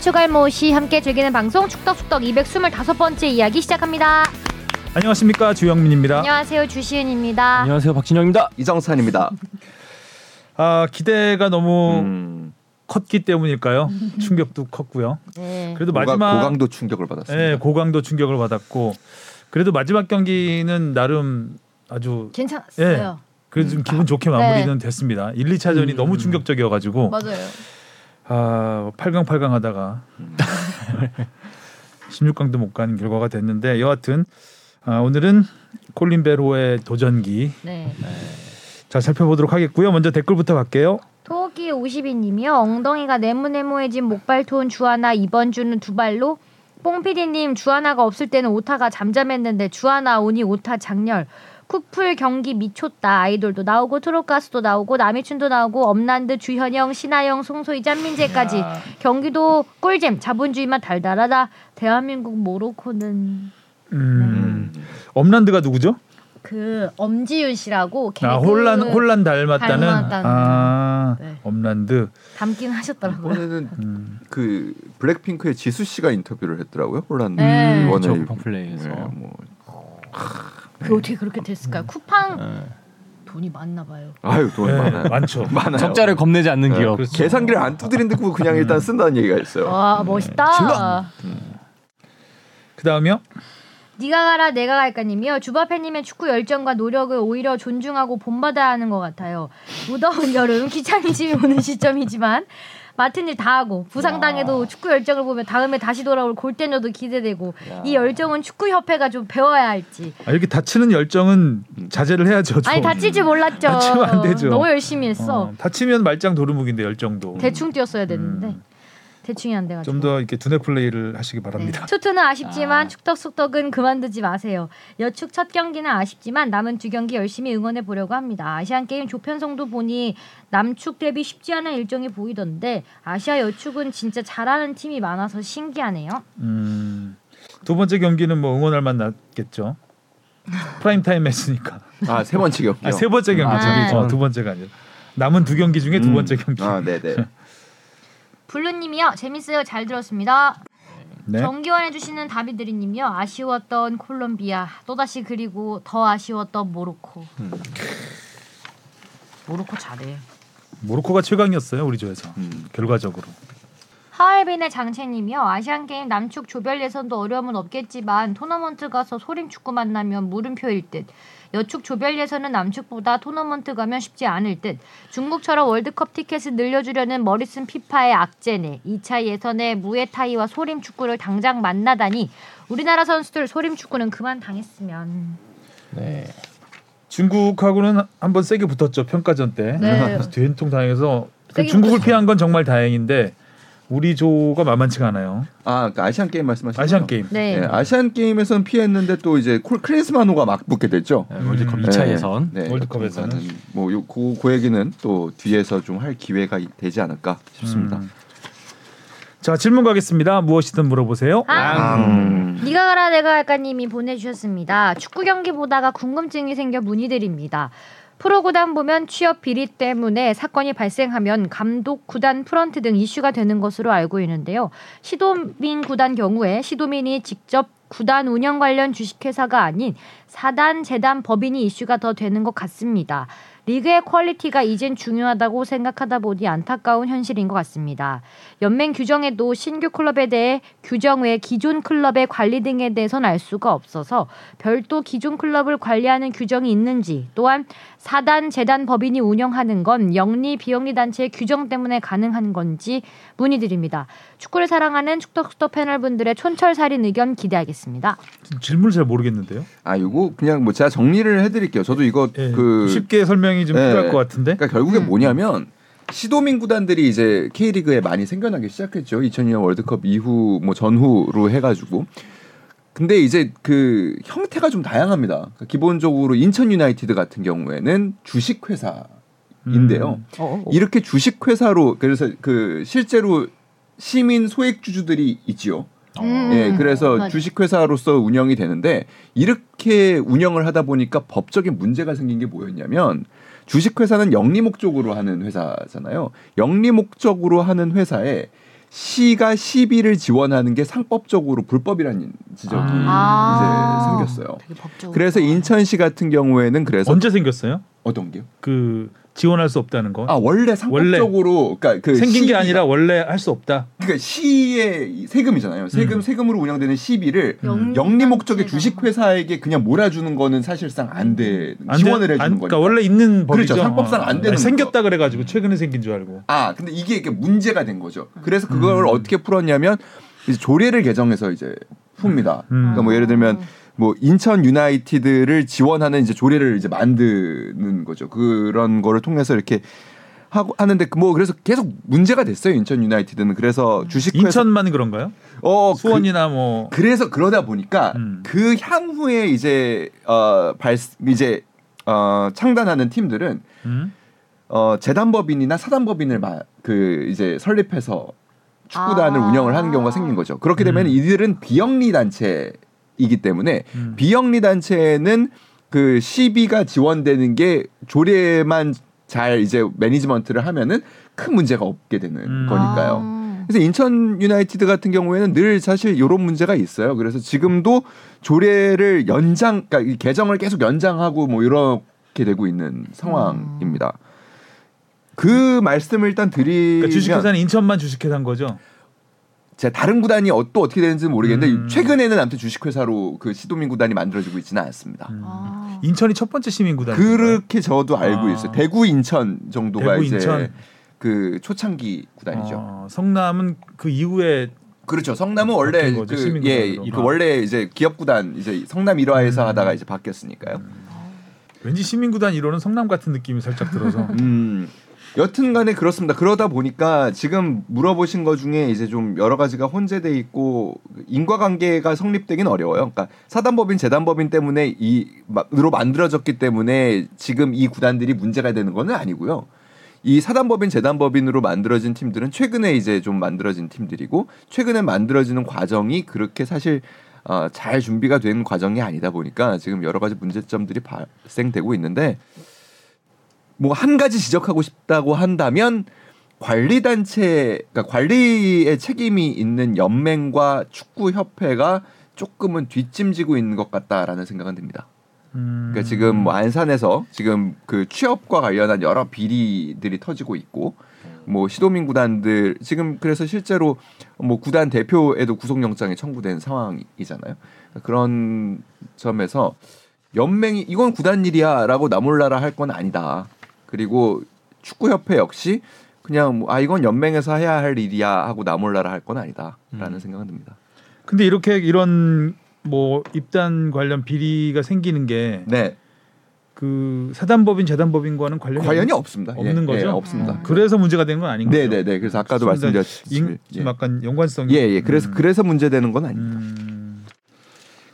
추갈모 씨 함께 즐기는 방송 축덕축덕 225번째 이야기 시작합니다. 안녕하십니까 주영민입니다. 안녕하세요 주시은입니다. 안녕하세요 박진영입니다. 이정찬입니다. 아 기대가 너무 음, 컸기 때문일까요? 충격도 컸고요. 네. 그래도 고가, 마지막 고강도 충격을 받았습니다. 예, 고강도 충격을 받았고 그래도 마지막 경기는 나름 아주 괜찮았어요. 그래도 좀 기분 좋게 마무리는 됐습니다. 1, 2차전이 음. 너무 충격적이어가지고 맞아요. 아 8강 8강 하다가 16강도 못 가는 결과가 됐는데 여하튼 아, 오늘은 콜린 베로의 도전기 네. 자 살펴보도록 하겠고요. 먼저 댓글부터 갈게요. 토끼 52님이요. 엉덩이가 네모네모해진 목발톤 주하나 이번 주는 두 발로 뽕피디님 주하나가 없을 때는 오타가 잠잠했는데 주하나 오니 오타 장렬 쿠플 경기 미쳤다 아이돌도 나오고 트롯 가수도 나오고 남이춘도 나오고 엄난드 주현영 신하영 송소희 짠민재까지 경기도 꿀잼 자본주의만 달달하다 대한민국 모로코는 음, 엄란드가 누구죠? 그 엄지윤 씨라고 아 홀란 홀란 닮았다는 닮았다는. 아 네. 엄란드 닮긴 하셨더라고요. 이번에는 음. 그 블랙핑크의 지수 씨가 인터뷰를 했더라고요. 홀란드 네. 원의 그렇죠, 쿠팡플레이에서. 네, 뭐 그 어떻게 그렇게 됐을까요? 쿠팡 네. 돈이 많나 봐요. 아유 돈 네, 많아요. 많죠. 많아요. 적자를 겁내지 않는 네, 기업. 그렇죠. 계산기를 안 두드린 듯고 그냥 일단 쓴다는 얘기가 있어요. 와 멋있다. 그 다음이요. 네가 가라 내가 갈까님이요. 주바페님의 축구 열정과 노력을 오히려 존중하고 본받아야 하는 것 같아요. 무더운 여름 귀차니즘이 오는 시점이지만 맡은 일 다 하고 부상당해도 축구 열정을 보면 다음에 다시 돌아올 골대녀도 기대되고 이 열정은 축구 협회가 좀 배워야 할지. 아, 이렇게 다치는 열정은 자제를 해야죠. 좀. 아니 다칠 줄 몰랐죠. 다치면 안 되죠. 너무 열심히 했어. 어, 다치면 말짱 도루묵인데 열정도. 대충 뛰었어야 됐는데 음. 대충이 안 돼가지고. 좀 더 이렇게 두뇌 플레이를 하시기 바랍니다. 네. 투투는 아쉽지만 아. 축덕숙덕은 그만두지 마세요. 여축 첫 경기는 아쉽지만 남은 두 경기 열심히 응원해 보려고 합니다. 아시안 게임 조편성도 보니 남축 대비 쉽지 않은 일정이 보이던데 아시아 여축은 진짜 잘하는 팀이 많아서 신기하네요. 음, 두 번째 경기는 뭐 응원할 맛 났겠죠. 프라임 타임 했으니까. 아 세 번째 경기요. 아, 세 번째 경기. 아, 어, 두 번째가 아니라 남은 두 경기 중에 두 음. 번째 경기. 아 네네. 블루님이요 재밌어요 잘 들었습니다. 네. 정기원 해주시는 다비드리님이요 아쉬웠던 콜롬비아 또다시 그리고 더 아쉬웠던 모로코. 음. 모로코 잘해. 모로코가 최강이었어요 우리 조에서 음. 결과적으로. 하얼빈의 장채님이요. 아시안 게임 남축 조별 예선도 어려움은 없겠지만 토너먼트 가서 소림 축구 만나면 물음표일 듯. 여축 조별 예선은 남축보다 토너먼트 가면 쉽지 않을 듯. 중국처럼 월드컵 티켓을 늘려주려는 머리쓴 피파의 악재네. 2차 예선에 무에타이와 소림 축구를 당장 만나다니 우리나라 선수들 소림 축구는 그만 당했으면. 네. 중국하고는 한번 세게 붙었죠 평가전 때. 네. 그래서 뒤통수 당해서 그 세게 중국을 붙었어요. 피한 건 정말 다행인데 우리 조가 만만치가 않아요. 아 그러니까 아시안 게임 말씀하시죠? 아시안 게임. 네. 네, 아시안 게임에서는 피했는데 또 이제 콜 크리스마노가 막 붙게 됐죠. 네, 월드컵 음. 2차 네. 예선. 네, 월드컵에서는. 뭐 요, 그, 그 얘기는 또 뒤에서 좀 할 기회가 이- 되지 않을까 싶습니다. 음. 자 질문 가겠습니다. 무엇이든 물어보세요. 아. 음. 니가 가라 내가 할까님이 보내주셨습니다. 축구 경기 보다가 궁금증이 생겨 문의드립니다. 프로 구단 보면 취업 비리 때문에 사건이 발생하면 감독, 구단, 프런트 등 이슈가 되는 것으로 알고 있는데요. 시도민 구단 경우에 시도민이 직접 구단 운영 관련 주식회사가 아닌 사단, 재단, 법인이 이슈가 더 되는 것 같습니다. 리그의 퀄리티가 이젠 중요하다고 생각하다 보니 안타까운 현실인 것 같습니다. 연맹 규정에도 신규 클럽에 대해 규정 외 기존 클럽의 관리 등에 대해선 알 수가 없어서 별도 기존 클럽을 관리하는 규정이 있는지 또한 사단, 재단, 법인이 운영하는 건 영리, 비영리 단체의 규정 때문에 가능한 건지 문의드립니다. 축구를 사랑하는 축덕숙덕 패널분들의 촌철살인 의견 기대하겠습니다. 질문을 잘 모르겠는데요. 아 요거 그냥 뭐 제가 정리를 해드릴게요. 저도 이거 예, 그 쉽게 설명이 좀 네. 필요할 것 같은데. 그러니까 결국에 음. 뭐냐면 시도민 구단들이 이제 K리그에 많이 생겨나기 시작했죠. 2002년 월드컵 이후 뭐 전후로 해가지고. 근데 이제 그 형태가 좀 다양합니다. 그러니까 기본적으로 인천 유나이티드 같은 경우에는 주식 회사인데요. 음. 어, 어. 이렇게 주식 회사로 그래서 그 실제로 시민 소액주주들이 있지요. 음. 예, 그래서 맞아. 주식회사로서 운영이 되는데 이렇게 운영을 하다 보니까 법적인 문제가 생긴 게 뭐였냐면 주식회사는 영리 목적으로 하는 회사잖아요. 영리 목적으로 하는 회사에 C가 12를 지원하는 게 상법적으로 불법이라는 지적이 아. 이제 생겼어요. 되게 법적으로. 그래서 인천시 같은 경우에는 그래서 언제 생겼어요? 어떤 게요? 그 지원할 수 없다는 거. 아 원래 상법적으로 그러니까 그 생긴 게 시비가- 아니라 원래 할 수 없다. 그러니까 시의 세금이잖아요. 세금 음. 세금으로 운영되는 시비를 영리 영리 목적의. 주식 회사에게 그냥 몰아주는 거는 사실상 안 돼. 안 지원을 돼- 해주는 안- 거니까. 그러니까 원래 있는 법이죠. 그렇죠. 상법상 안 되는 아니, 생겼다 그래 가지고 최근에 생긴 줄 알고. 아 근데 이게 이렇게 문제가 된 거죠. 그래서 그걸 음. 어떻게 풀었냐면 이제 조례를 개정해서 이제 풉니다. 음. 그러니까 뭐 예를 들면 뭐 인천 유나이티드를 지원하는 이제 조례를 이제 만드는 거죠. 그런 거를 통해서 이렇게 하고 하는데 그뭐 그래서 계속 문제가 됐어요. 인천 유나이티드는 그래서 주식 인천만 그런가요? 어 그- 수원이나 뭐 그래서 그러다 보니까 음. 그 향후에 이제 어발 이제 어 창단하는 팀들은 음? 어 재단법인이나 사단법인을 마, 그 이제 설립해서 축구단을 아. 운영을 하는 경우가 생긴 거죠. 그렇게 되면 음. 이들은 비영리 단체 이기 때문에 음. 비영리 단체는 그 시비가 지원되는 게 조례만 잘 이제 매니지먼트를 하면은 큰 문제가 없게 되는 음. 거니까요. 아. 그래서 인천 유나이티드 같은 경우에는 늘 사실 이런 문제가 있어요. 그래서 지금도 조례를 연장, 그러니까 이 개정을 계속 연장하고 뭐 이렇게 되고 있는 상황입니다. 그 말씀을 일단 드리면 그러니까 주식회사는 인천만 주식회사인 거죠. 제가 다른 구단이 어- 또 어떻게 되는지 는 모르겠는데 음. 최근에는 아무튼 주식회사로 그 시도민 구단이 만들어지고 있지는 않습니다. 음. 아. 인천이 첫 번째 시민 구단. 그렇게 저도 알고 아. 있어요. 대구 인천 정도가 대구, 이제 인천. 그 초창기 구단이죠. 어, 성남은 그 이후에 그렇죠. 성남은 원래 그. 예, 그 원래 이제 기업 구단 이제 성남 일화에서 음. 하다가 이제 바뀌었으니까요. 왠지 시민구단 1호는 성남 같은 느낌이 살짝 들어서. 음. 여튼간에 그렇습니다. 그러다 보니까 지금 물어보신 것 중에 이제 좀 여러 가지가 혼재돼 있고 인과관계가 성립되긴 어려워요. 그러니까 사단법인 재단법인 때문에 이로 만들어졌기 때문에 지금 이 구단들이 문제가 되는 거는 아니고요. 이 사단법인 재단법인으로 만들어진 팀들은 최근에 이제 좀 만들어진 팀들이고 최근에 만들어지는 과정이 그렇게 사실 어, 잘 준비가 된 과정이 아니다 보니까 지금 여러 가지 문제점들이 발생되고 있는데 뭐 한 가지 지적하고 싶다고 한다면 관리 단체 그러니까 관리의 책임이 있는 연맹과 축구 협회가 조금은 뒷짐지고 있는 것 같다라는 생각은 듭니다. 음. 그러니까 지금 뭐 안산에서 지금 그 취업과 관련한 여러 비리들이 터지고 있고 뭐 시도민 구단들 지금 그래서 실제로 뭐 구단 대표에도 구속영장이 청구된 상황이잖아요. 그런 점에서 연맹이 이건 구단 일이야라고 나몰라라 할 건 아니다. 그리고 축구 협회 역시 그냥 뭐, 아 이건 연맹에서 해야 할 일이야 하고 나몰라라 할 건 아니다라는 음. 생각은 듭니다. 근데 이렇게 이런 뭐 입단 관련 비리가 생기는 게그 네, 사단법인 재단법인과는 관련이 관련이 없- 없습니다. 없는 예, 거죠? 예, 없습니다. 음. 그래서 문제가 되는 건 아닌 거죠. 네, 네, 네. 그래서 아까도 인, 예. 좀 약간 연관성이 예, 예. 그래서 음. 그래서 문제되는 건 아닙니다. 음,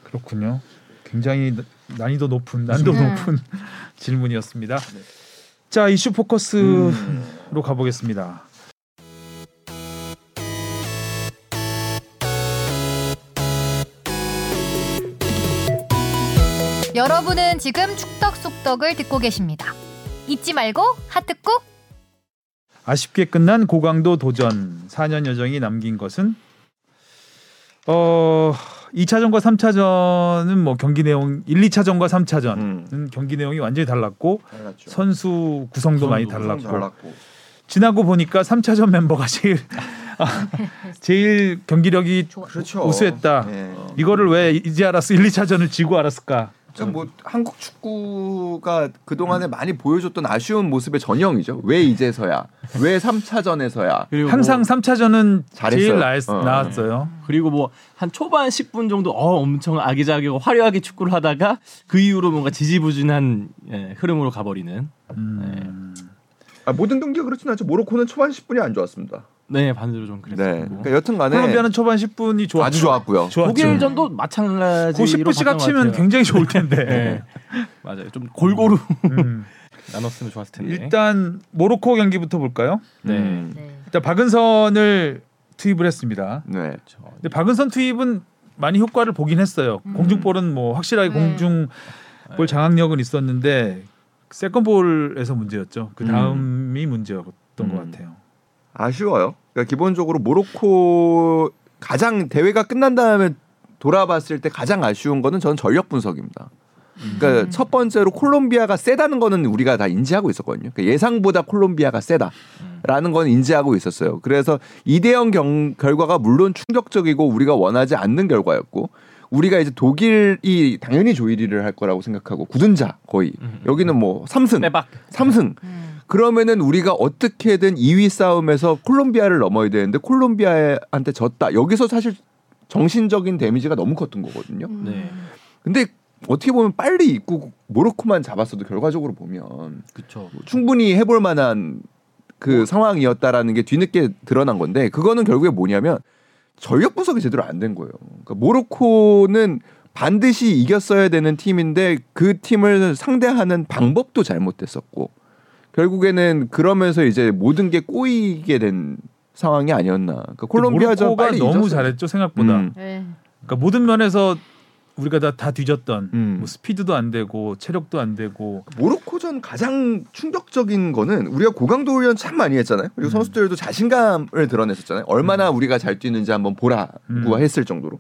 그렇군요. 굉장히 나- 난이도 높은 난도 네. 높은 질문이었습니다. 자 이슈 포커스로 가보겠습니다. 여러분은 지금 축덕 속덕을 듣고 계십니다. 잊지 말고 하트 꾹. 아쉽게 끝난 고강도 도전 4년 여정이 남긴 것은 어 2차전과 3차전은 뭐 경기 내용 1, 2차전과 3차전은 음. 경기 내용이 완전히 달랐고 달랐죠. 선수 구성도 많이 구성도 달랐고 달랐고. 지나고 보니까 3차전 멤버가 제일 아, 제일 경기력이 좋아. 그렇죠. 우수했다. 예. 이거를 왜 이제 알았어 1, 2차전을 지고 알았을까? 그러니까 뭐 한국 축구가 그 동안에 많이 보여줬던 아쉬운 모습의 전형이죠. 왜 이제서야? 왜 3차전에서야? 그리고 항상 뭐, 3차전은 잘했어요. 제일 나았, 어. 나왔어요. 그리고 뭐 한 초반 10분 정도 어 엄청 아기자기하고 화려하게 축구를 하다가 그 이후로 뭔가 지지부진한 예, 흐름으로 가버리는 음. 아, 모든 경기가 그렇진 않죠. 모로코는 초반 10분이 안 좋았습니다. 네 반대로 좀 네. 그랬었고 그러니까 여튼간에 콜롬비아는 초반 10분이 좋았죠. 아주 좋았고요. 좋았죠. 독일전도 마찬가지로 90분씩 봤던 것 합치면 같아요. 굉장히 좋을 텐데. 네. 맞아요 좀 골고루 음. 나눴으면 좋았을 텐데 일단 모로코 경기부터 볼까요? 네. 음. 네. 일단 박은선을 투입을 했습니다. 네. 그렇죠. 근데 박은선 투입은 많이 효과를 보긴 했어요. 음. 공중볼은 뭐 확실하게 네. 공중볼 장악력은 있었는데 세컨볼에서 문제였죠. 그 다음이 문제였던 것 음. 같아요. 아쉬워요. 그러니까 기본적으로 모로코 가장 대회가 끝난 다음에 돌아봤을 때 가장 아쉬운 거는 저는 전력 분석입니다. 그러니까 음. 첫 번째로 콜롬비아가 세다는 거는 우리가 다 인지하고 있었거든요. 그러니까 예상보다 콜롬비아가 세다라는 건 인지하고 있었어요. 그래서 이대형 경, 결과가 물론 충격적이고 우리가 원하지 않는 결과였고 우리가 이제 독일이 당연히 조일리를 할 거라고 생각하고 굳은 자 거의 음. 여기는 뭐 3승 빼박 3승 음. 그러면은 우리가 어떻게든 2위 싸움에서 콜롬비아를 넘어야 되는데 콜롬비아한테 졌다 여기서 사실 정신적인 데미지가 너무 컸던 거거든요. 네. 근데 어떻게 보면 빨리 입고 모로코만 잡았어도 결과적으로 보면 그쵸. 충분히 해볼 만한 그 뭐. 상황이었다라는 게 뒤늦게 드러난 건데 그거는 결국에 뭐냐면 전력 분석이 제대로 안 된 거예요. 그러니까 모로코는 반드시 이겼어야 되는 팀인데 그 팀을 상대하는 방법도 잘못됐었고 결국에는 그러면서 이제 모든 게 꼬이게 된 상황이 아니었나. 그러니까 콜롬비아전 빨리 너무 잊었어요. 잘했죠 생각보다. 음. 네. 그러니까 모든 면에서 우리가 다, 다 뒤졌던 음. 뭐 스피드도 안 되고 체력도 안 되고 모로코전 가장 충격적인 거는 우리가 고강도 훈련 참 많이 했잖아요. 그리고 음. 선수들도 자신감을 드러냈었잖아요. 얼마나 음. 우리가 잘 뛰는지 한번 보라고 음. 했을 정도로.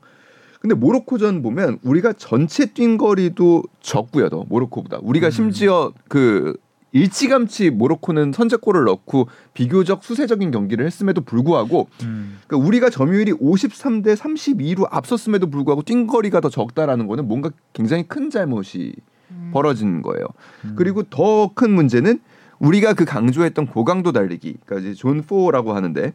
근데 모로코전 보면 우리가 전체 뛴 거리도 적고요, 더 모로코보다. 우리가 음. 심지어 그 일찌감치 모로코는 선제골을 넣고 비교적 수세적인 경기를 했음에도 불구하고 음. 그러니까 우리가 점유율이 53대 32로 앞섰음에도 불구하고 뛴 거리가 더 적다라는 거는 뭔가 굉장히 큰 잘못이 음. 벌어진 거예요. 음. 그리고 더 큰 문제는 우리가 그 강조했던 고강도 달리기, 그러니까 이제 존4라고 하는데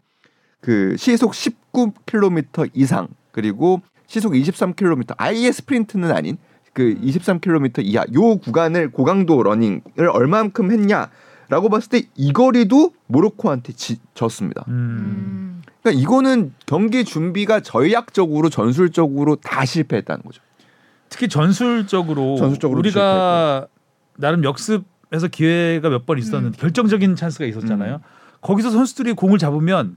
그 시속 19km 이상 그리고 시속 23km 아예 스프린트는 아닌 그 23km 이하 요 구간을 고강도 러닝을 얼만큼 했냐라고 봤을 때 이 거리도 모로코한테 지, 졌습니다. 음. 그러니까 이거는 경기 준비가 전략적으로 전술적으로 다 실패했다는 거죠. 특히 전술적으로, 전술적으로 우리가 실패했고. 나름 역습에서 기회가 몇 번 있었는데 음. 결정적인 찬스가 있었잖아요. 음. 거기서 선수들이 공을 잡으면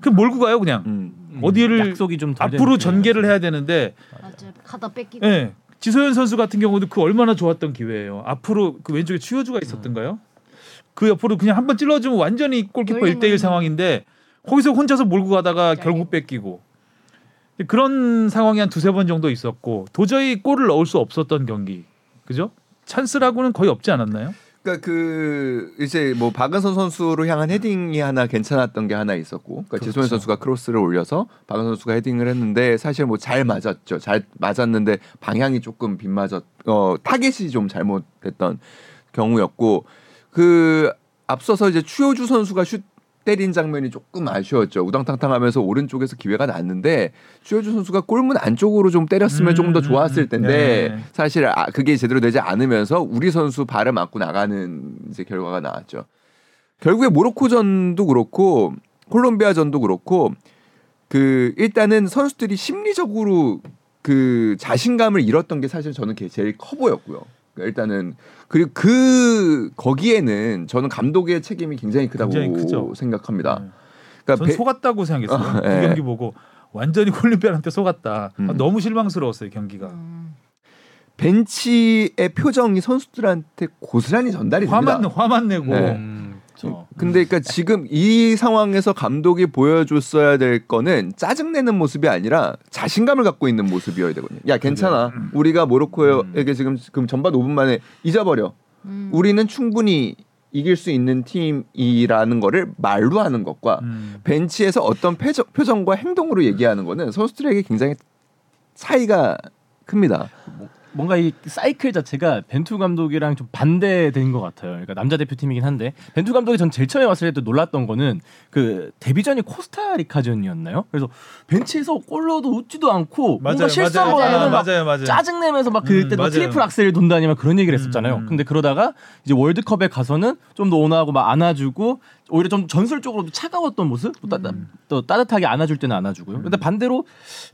그 몰고 가요 그냥 음. 어디를 약속이 좀 앞으로 전개를 해야 되는데 맞아 가다 뺏기고 네. 지소연 선수 같은 경우도 그 얼마나 좋았던 기회예요. 앞으로 그 왼쪽에 추효주가 있었던가요? 그 옆으로 그냥 한번 찔러주면 완전히 골키퍼 1대1 상황인데 거기서 혼자서 몰고 가다가 결국 뺏기고 그런 상황이 한 두세 번 정도 있었고 도저히 골을 넣을 수 없었던 경기. 그죠? 찬스라고는 거의 없지 않았나요? 그러니까 그 이제 뭐 박은선 선수로 향한 헤딩이 하나 괜찮았던 게 하나 있었고, 그러니까 그렇죠. 지소연 선수가 크로스를 올려서 박은선 선수가 헤딩을 했는데 사실 뭐 잘 맞았죠. 잘 맞았는데 방향이 조금 빗맞았, 어 타겟이 좀 잘못됐던 경우였고 그 앞서서 이제 추효주 선수가 슛 때린 장면이 조금 아쉬웠죠. 우당탕탕 하면서 오른쪽에서 기회가 났는데 추효주 선수가 골문 안쪽으로 좀 때렸으면 음, 조금 더 음, 좋았을 음. 텐데 네. 사실 아, 그게 제대로 되지 않으면서 우리 선수 발을 맞고 나가는 이제 결과가 나왔죠. 결국에 모로코전도 그렇고 콜롬비아전도 그렇고 그 일단은 선수들이 심리적으로 그 자신감을 잃었던 게 사실 저는 제일 커 보였고요. 일단은 그리고 그 거기에는 저는 감독의 책임이 굉장히 크다고 굉장히 생각합니다. 네. 그러니까 전 속았다고 생각했어요. 어, 그 네. 경기 보고 완전히 콜림비아한테 속았다. 음. 아, 너무 실망스러웠어요 경기가. 음. 벤치의 표정이 선수들한테 고스란히 전달이 화만, 됩니다. 화만 내고. 네. 음. 그렇죠. 근데 그러니까 지금 이 상황에서 감독이 보여줬어야 될 거는 짜증내는 모습이 아니라 자신감을 갖고 있는 모습이어야 되거든요. 야 괜찮아. 음. 우리가 모로코에게 지금 지금 전반 5분 만에 잊어버려. 음. 우리는 충분히 이길 수 있는 팀이라는 거를 말로 하는 것과 음. 벤치에서 어떤 표정, 표정과 행동으로 얘기하는 거는 선수들에게 굉장히 차이가 큽니다. 뭐, 뭔가 이 사이클 자체가 벤투 감독이랑 좀 반대된 것 같아요. 그러니까 남자 대표팀이긴 한데 벤투 감독이 전 제일 처음에 왔을 때도 놀랐던 거는 그 데뷔전이 코스타리카전이었나요? 그래서 벤치에서 골 넣어도 웃지도 않고 맞아요, 뭔가 실수 한번 하면 맞아요, 맞아요. 짜증 내면서 막 그때 음, 트리플 악셀을 돈다느니 그런 얘기를 했었잖아요. 음, 음. 근데 그러다가 이제 월드컵에 가서는 좀 더 온화하고 막 안아주고 오히려 좀 전술적으로 차가웠던 모습 또, 따, 음. 또 따뜻하게 안아줄 때는 안아주고요. 음. 근데 반대로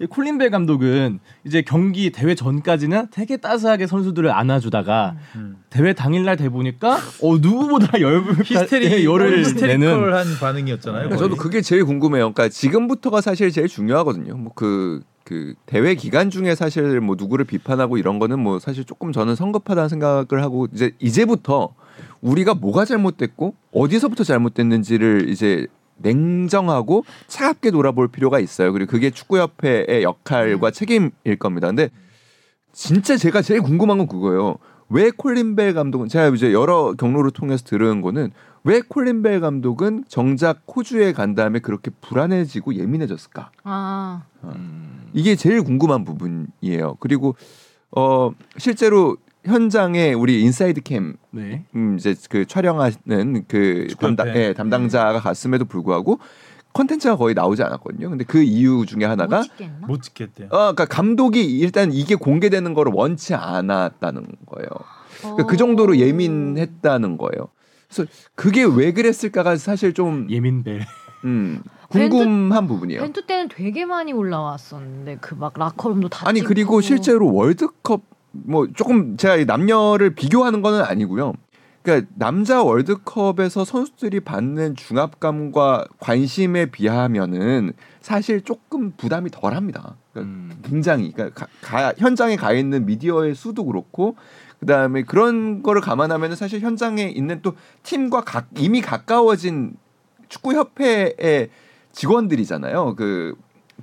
콜린 벨 감독은 이제 경기 대회 전까지는 되게 따스하게 선수들을 안아주다가 음. 대회 당일날 돼 보니까 어 누구보다 열 히스테리 열을 내는 한 반응이었잖아요. 그러니까 저도 그게 제일 궁금해요. 그러니까 지금부터가 사실 제일 중요하거든요. 뭐그 그 대회 기간 중에 사실 뭐 누구를 비판하고 이런 거는 뭐 사실 조금 저는 성급하다는 생각을 하고 이제 이제부터 우리가 뭐가 잘못됐고 어디서부터 잘못됐는지를 이제 냉정하고 차갑게 돌아볼 필요가 있어요. 그리고 그게 축구협회의 역할과 책임일 겁니다. 근데 진짜 제가 제일 궁금한 건 그거예요. 왜 콜린 벨 감독은 제가 이제 여러 경로를 통해서 들은 거는 왜 콜린 벨 감독은 정작 호주에 간 다음에 그렇게 불안해지고 예민해졌을까? 아, 음. 이게 제일 궁금한 부분이에요. 그리고 어 실제로 현장에 우리 인사이드 캠 네. 음, 이제 그 촬영하는 그. 담당 예, 담당자가 갔음에도 불구하고 컨텐츠가 거의 나오지 않았거든요. 근데 그 이유 중에 하나가 못 찍겠나? 못 찍겠대요. 어, 그러니까 감독이 일단 이게 공개되는 거를 원치 않았다는 거예요. 그러니까 그 정도로 어. 예민했다는 거예요. 그래서 그게 왜 그랬을까가 사실 좀 예민벨. 음, 궁금한 부분이에요. 벤투 때는 되게 많이 올라왔었는데 그 막 라커룸도 다 아니 찍고. 그리고 실제로 월드컵 뭐 조금 제가 이 남녀를 비교하는 거는 아니고요. 그러니까 남자 월드컵에서 선수들이 받는 중압감과 관심에 비하면은 사실 조금 부담이 덜합니다. 그러니까 음. 굉장히 그러니까 가- 가- 현장에 가 있는 미디어의 수도 그렇고 그다음에 그런 거를 감안하면은 사실 현장에 있는 또 팀과 가, 이미 가까워진 축구 협회의 직원들이잖아요. 그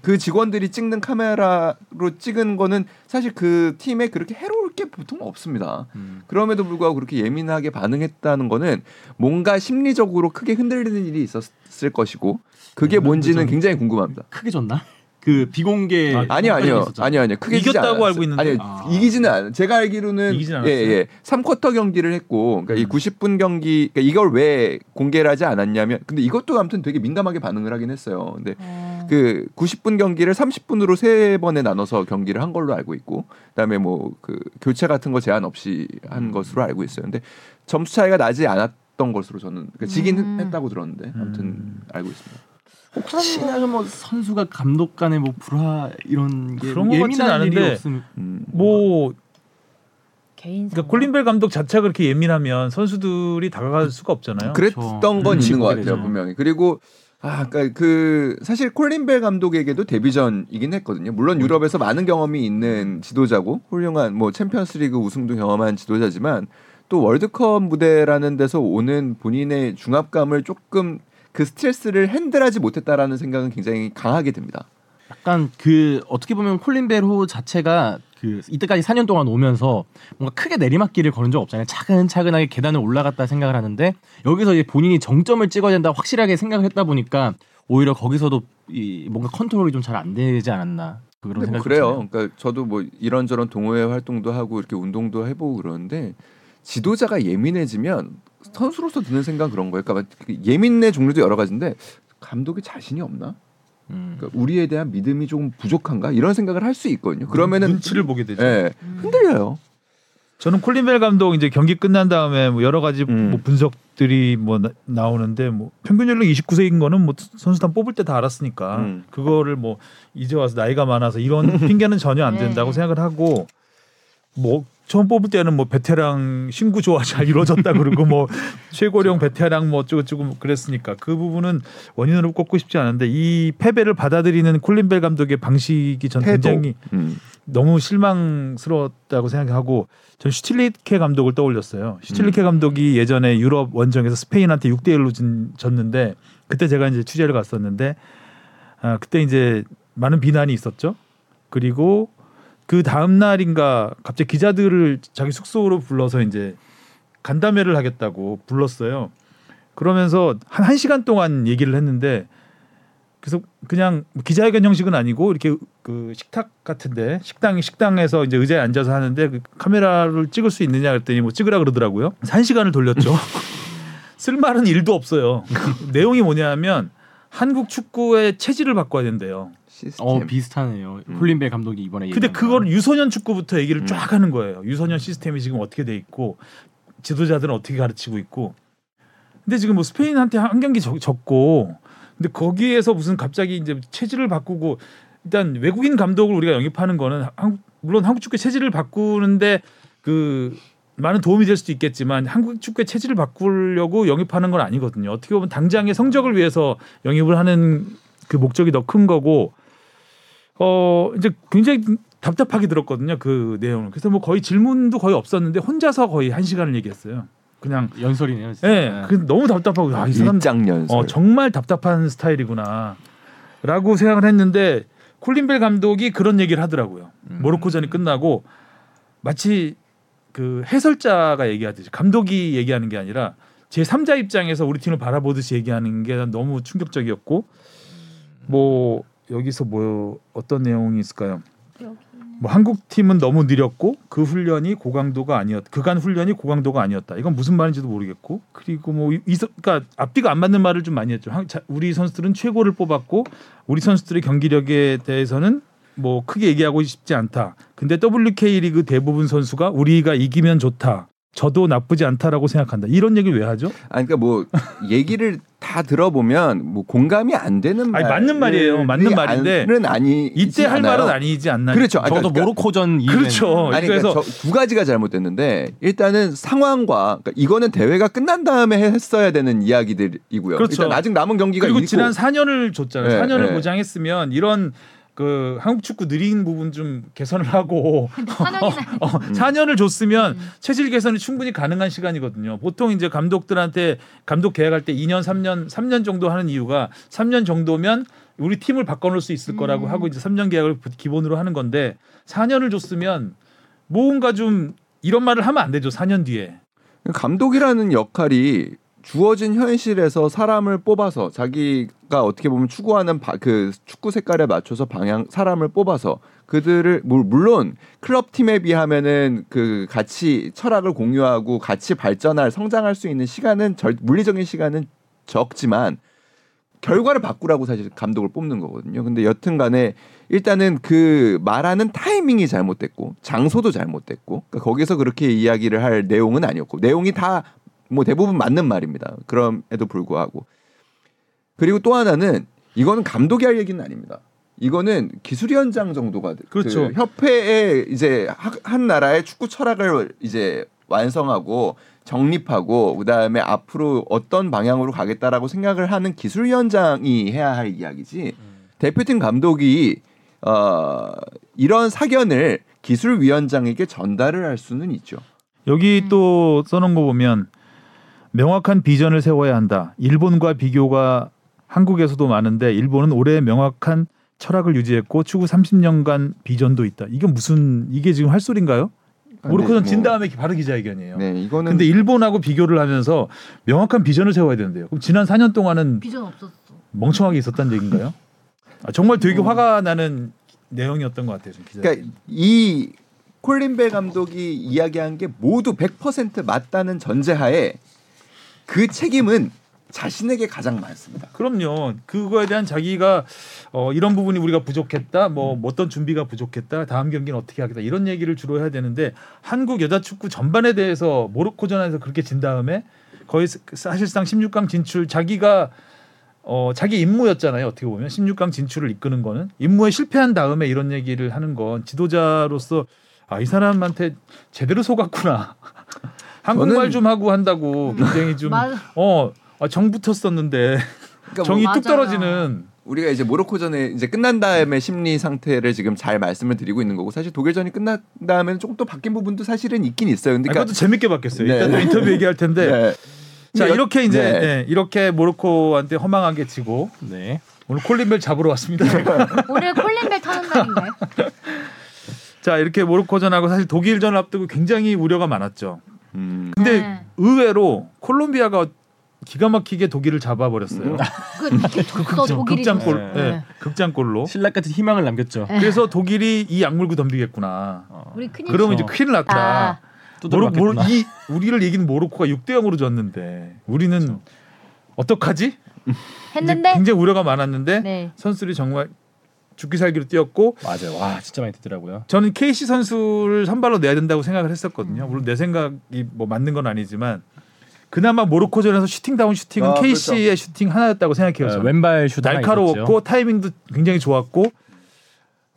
그 직원들이 찍는 카메라로 찍은 거는 사실 그 팀에 그렇게 해로울 게 보통 없습니다. 음. 그럼에도 불구하고 그렇게 예민하게 반응했다는 거는 뭔가 심리적으로 크게 흔들리는 일이 있었을 것이고 그게 네, 뭔지는 좀- 굉장히 궁금합니다. 크게 졌나? 그 비공개 아, 아니요 아니요. 아니요 아니요 크게 이겼다고 않았어요. 알고 있는데. 아니 아. 이기지는 않아요. 제가 알기로는? 예예 3쿼터 경기를 했고 그러니까 이 음. 90분 경기 그러니까 이걸 왜 공개를 하지 않았냐면 근데 이것도 아무튼 되게 민감하게 반응을 하긴 했어요. 근데 어. 그 90분 경기를 30분으로 세 번에 나눠서 경기를 한 걸로 알고 있고 그다음에 뭐 그 교체 같은 거 제한 없이 한 음. 것으로 알고 있어요. 근데 점수 차이가 나지 않았 던 것으로 저는 그러니까 지긴 음. 했다고 들었는데 아무튼 음. 알고 있습니다. 혹시나 뭐 선수가 감독 간의 뭐 불화 이런 게 그런 것 같지는 않은데 없으면 음. 뭐 개인 그러니까 콜린벨 감독 자체가 그렇게 예민하면 선수들이 다가갈 수가 없잖아요. 그랬던 그렇죠. 건 음, 있는 것 같아요 되죠. 분명히 그리고 아, 그러니까 그 사실 콜린 벨 감독에게도 데뷔전이긴 했거든요. 물론 유럽에서 많은 경험이 있는 지도자고 훌륭한 뭐 챔피언스리그 우승도 경험한 지도자지만 또 월드컵 무대라는 데서 오는 본인의 중압감을 조금 그 스트레스를 핸들하지 못했다라는 생각은 굉장히 강하게 듭니다. 약간 그 어떻게 보면 콜린 벨호 자체가 그 이때까지 4년 동안 오면서 뭔가 크게 내리막길을 걸은 적 없잖아요. 차근차근하게 계단을 올라갔다 생각을 하는데 여기서 이제 본인이 정점을 찍어야 된다 확실하게 생각을 했다 보니까 오히려 거기서도 이 뭔가 컨트롤이 좀 잘 안 되지 않았나 그런 근데 뭐 생각이 그래요. 드네요. 그러니까 저도 뭐 이런저런 동호회 활동도 하고 이렇게 운동도 해보고 그러는데 지도자가 예민해지면 선수로서 드는 생각 은 그런 거예요. 그러니까 그 예민의 종류도 여러 가지인데 감독이 자신이 없나? 음. 그러니까 우리에 대한 믿음이 조금 부족한가? 이런 생각을 할 수 있거든요. 그러면은 눈치를 보게 되죠. 예, 음. 흔들려요. 저는 콜린벨 감독 이제 경기 끝난 다음에 뭐 여러 가지 음. 뭐 분석들이 뭐 나, 나오는데 뭐 평균 연령 29세인 거는 뭐 선수단 뽑을 때 다 알았으니까 음. 그거를 뭐 이제 와서 나이가 많아서 이런 핑계는 전혀 안 된다고 네. 생각을 하고 뭐 처음 뽑을 때는 뭐 베테랑 신구 조화 잘 이루어졌다 그러고 뭐 최고령 베테랑 뭐 어쩌고저쩌고 그랬으니까 그 부분은 원인으로 꼽고 싶지 않은데 이 패배를 받아들이는 콜린벨 감독의 방식이 전 태도. 굉장히 음. 너무 실망스러웠다고 생각하고 전 슈틸리케 감독을 떠올렸어요. 슈틸리케 감독이 예전에 유럽 원정에서 스페인한테 6대 1로 진, 졌는데 그때 제가 이제 취재를 갔었는데 아, 그때 이제 많은 비난이 있었죠. 그리고 그 다음 날인가 갑자기 기자들을 자기 숙소로 불러서 이제 간담회를 하겠다고 불렀어요. 그러면서 한 1시간 동안 얘기를 했는데 그래서 그냥 기자회견 형식은 아니고 이렇게 그 식탁 같은데 식당 식당에서 이제 의자에 앉아서 하는데 그 카메라를 찍을 수 있느냐 그랬더니 뭐 찍으라 그러더라고요. 한 시간을 돌렸죠. 쓸 말은 일도 없어요. 내용이 뭐냐면 한국 축구의 체질을 바꿔야 된대요. 시스템. 어 비슷하네요. 음. 벨 감독이 이번에 근데 그걸 유소년 축구부터 얘기를 음. 쫙 하는 거예요. 유소년 시스템이 지금 어떻게 돼 있고 지도자들은 어떻게 가르치고 있고. 근데 지금 뭐 스페인한테 한 경기 적- 졌고 근데 거기에서 무슨 갑자기 이제 체질을 바꾸고 일단 외국인 감독을 우리가 영입하는 거는 한국, 물론 한국 축구의 체질을 바꾸는데 그 많은 도움이 될 수도 있겠지만 한국 축구의 체질을 바꾸려고 영입하는 건 아니거든요. 어떻게 보면 당장의 성적을 위해서 영입을 하는 그 목적이 더 큰 거고 어 이제 굉장히 답답하게 들었거든요 그 내용을 그래서 뭐 거의 질문도 거의 없었는데 혼자서 거의 한 시간을 얘기했어요 그냥 연설이네요. 진짜. 예, 그 너무 답답하고 아, 이 사람. 어, 정말 답답한 스타일이구나. 라고 생각을 했는데 콜린벨 감독이 그런 얘기를 하더라고요. 음. 모로코전이 끝나고 마치 그 해설자가 얘기하듯이 감독이 얘기하는 게 아니라 제 3자 입장에서 우리 팀을 바라보듯이 얘기하는 게난 너무 충격적이었고 뭐 여기서 뭐 어떤 내용이 있을까요? 뭐 한국 팀은 너무 느렸고 그 훈련이 고강도가 아니었 그간 훈련이 고강도가 아니었다. 이건 무슨 말인지도 모르겠고 그리고 뭐 이, 이- 그러니까 앞뒤가 안 맞는 말을 좀 많이 했죠. 우리 선수들은 최고를 뽑았고 우리 선수들의 경기력에 대해서는 뭐 크게 얘기하고 싶지 않다. 근데 WK 리그 대부분 선수가 우리가 이기면 좋다. 저도 나쁘지 않다라고 생각한다. 이런 얘기를 왜 하죠? 아니 그러니까 뭐 얘기를 다 들어보면 뭐 공감이 안 되는 말. 아니, 맞는 말이에요. 맞는 말인데 는 아니 이때 할 말은 아니지 않나? 그렇죠. 아니, 저도 그러니까- 모로코전 이후에는 그렇죠. 아니 그래서 그러니까 저, 두 가지가 잘못됐는데 일단은 상황과 그러니까 이거는 대회가 끝난 다음에 했어야 되는 이야기들이고요. 그렇죠. 일단 아직 남은 경기가 그리고 있고 지난 4년을 줬잖아요. 네, 4년을 네. 보장했으면 이런 그 한국 축구 느린 부분 좀 개선을 하고 사년이나 어, 음. 4년을 줬으면 음. 체질 개선이 충분히 가능한 시간이거든요. 보통 이제 감독들한테 감독 계약할 때 2년, 3년, 3년 정도 하는 이유가 3년 정도면 우리 팀을 바꿔놓을 수 있을 거라고 음. 하고 이제 3년 계약을 기본으로 하는 건데 4년을 줬으면 뭔가 좀 이런 말을 하면 안 되죠. 4년 뒤에. 감독이라는 역할이 주어진 현실에서 사람을 뽑아서 자기 가 어떻게 보면 추구하는 바, 그 축구 색깔에 맞춰서 방향 사람을 뽑아서 그들을 물- 물론 클럽 팀에 비하면은 그 같이 철학을 공유하고 같이 발전할 성장할 수 있는 시간은 절, 물리적인 시간은 적지만 결과를 바꾸라고 사실 감독을 뽑는 거거든요. 근데 여튼간에 일단은 그 말하는 타이밍이 잘못됐고 장소도 잘못됐고 그러니까 거기서 그렇게 이야기를 할 내용은 아니었고 내용이 다 뭐 대부분 맞는 말입니다. 그럼에도 불구하고 그리고 또 하나는 이거는 감독이 할 얘기는 아닙니다. 이거는 기술위원장 정도가 그렇죠. 그 협회에 이제 하- 한 나라의 축구 철학을 이제 완성하고 정립하고 그다음에 앞으로 어떤 방향으로 가겠다라고 생각을 하는 기술위원장이 해야 할 이야기지 대표팀 감독이 어 이런 사견을 기술위원장에게 전달을 할 수는 있죠. 여기 음. 또 써놓은 거 보면 명확한 비전을 세워야 한다. 일본과 비교가 한국에서도 많은데 일본은 올해 명확한 철학을 유지했고 추구 30년간 비전도 있다. 이게 무슨 이게 지금 할 소린가요? 모로코는 네, 진 뭐, 다음에 바로 기자회견이에요. 네, 이거는 근데 일본하고 비교를 하면서 명확한 비전을 세워야 되는데요. 그럼 지난 4년 동안은 비전 없었어. 멍청하게 있었다는 얘기인가요? 아, 정말 되게 음. 화가 나는 내용이었던 것 같아요. 그러니까 이 콜린 벨 감독이 이야기한 게 모두 100% 맞다는 전제하에 그 책임은 자신에게 가장 많습니다. 그럼요. 그거에 대한 자기가 어, 이런 부분이 우리가 부족했다. 뭐 어떤 준비가 부족했다. 다음 경기는 어떻게 하겠다. 이런 얘기를 주로 해야 되는데 한국 여자 축구 전반에 대해서 모로코전에서 그렇게 진 다음에 거의 사- 사실상 16강 진출 자기가 어, 자기 임무였잖아요. 어떻게 보면 16강 진출을 이끄는 거는 임무에 실패한 다음에 이런 얘기를 하는 건 지도자로서 아, 이 사람한테 제대로 속았구나. 한국말 저는- 좀 하고 한다고 굉장히 좀. 어, 아, 정 붙었었는데 그러니까 정이 뭐. 뚝 떨어지는 우리가 이제 모로코전에 이제 끝난 다음에 심리 상태를 지금 잘 말씀을 드리고 있는 거고 사실 독일전이 끝난 다음에는 조금 또 바뀐 부분도 사실은 있긴 있어요. 근데 아, 그것도 재밌게 봤겠어요. 네. 또 인터뷰 얘기할 텐데. 네. 자 이렇게 이제 네. 예, 이렇게 모로코한테 허망하게 지고 네. 오늘 콜린벨 잡으러 왔습니다. 오늘 콜린벨 타는 날인가요? 자 이렇게 모로코전하고 사실 독일전을 앞두고 굉장히 우려가 많았죠. 음. 근데 네. 의외로 콜롬비아가 기가 막히게 독일을 잡아버렸어요. 그 졌어 독일이 극장골. 예, 네. 극장골로. 신라 같은 희망을 남겼죠. 그래서 독일이 이 약물고 덤비겠구나. 어. 우리 큰일. 그러면 이제 그렇죠. 큰일 났다. 아, 모로, 모로, 이 우리를 이긴 모로코가 6대 0으로 졌는데 우리는 어떡하지? 이제 했는데. 굉장히 우려가 많았는데 네. 선수들이 정말 죽기 살기로 뛰었고 맞아요. 와 진짜 많이 듣더라고요. 저는 케이시 선수를 선발로 내야 된다고 생각을 했었거든요. 물론 내 생각이 뭐 맞는 건 아니지만 그나마 모로코전에서 슈팅다운 슈팅은 아, KC의 슈팅 하나였다고 생각해요. 어, 저는. 왼발 슛 하나 날카로웠고 있었죠. 타이밍도 굉장히 좋았고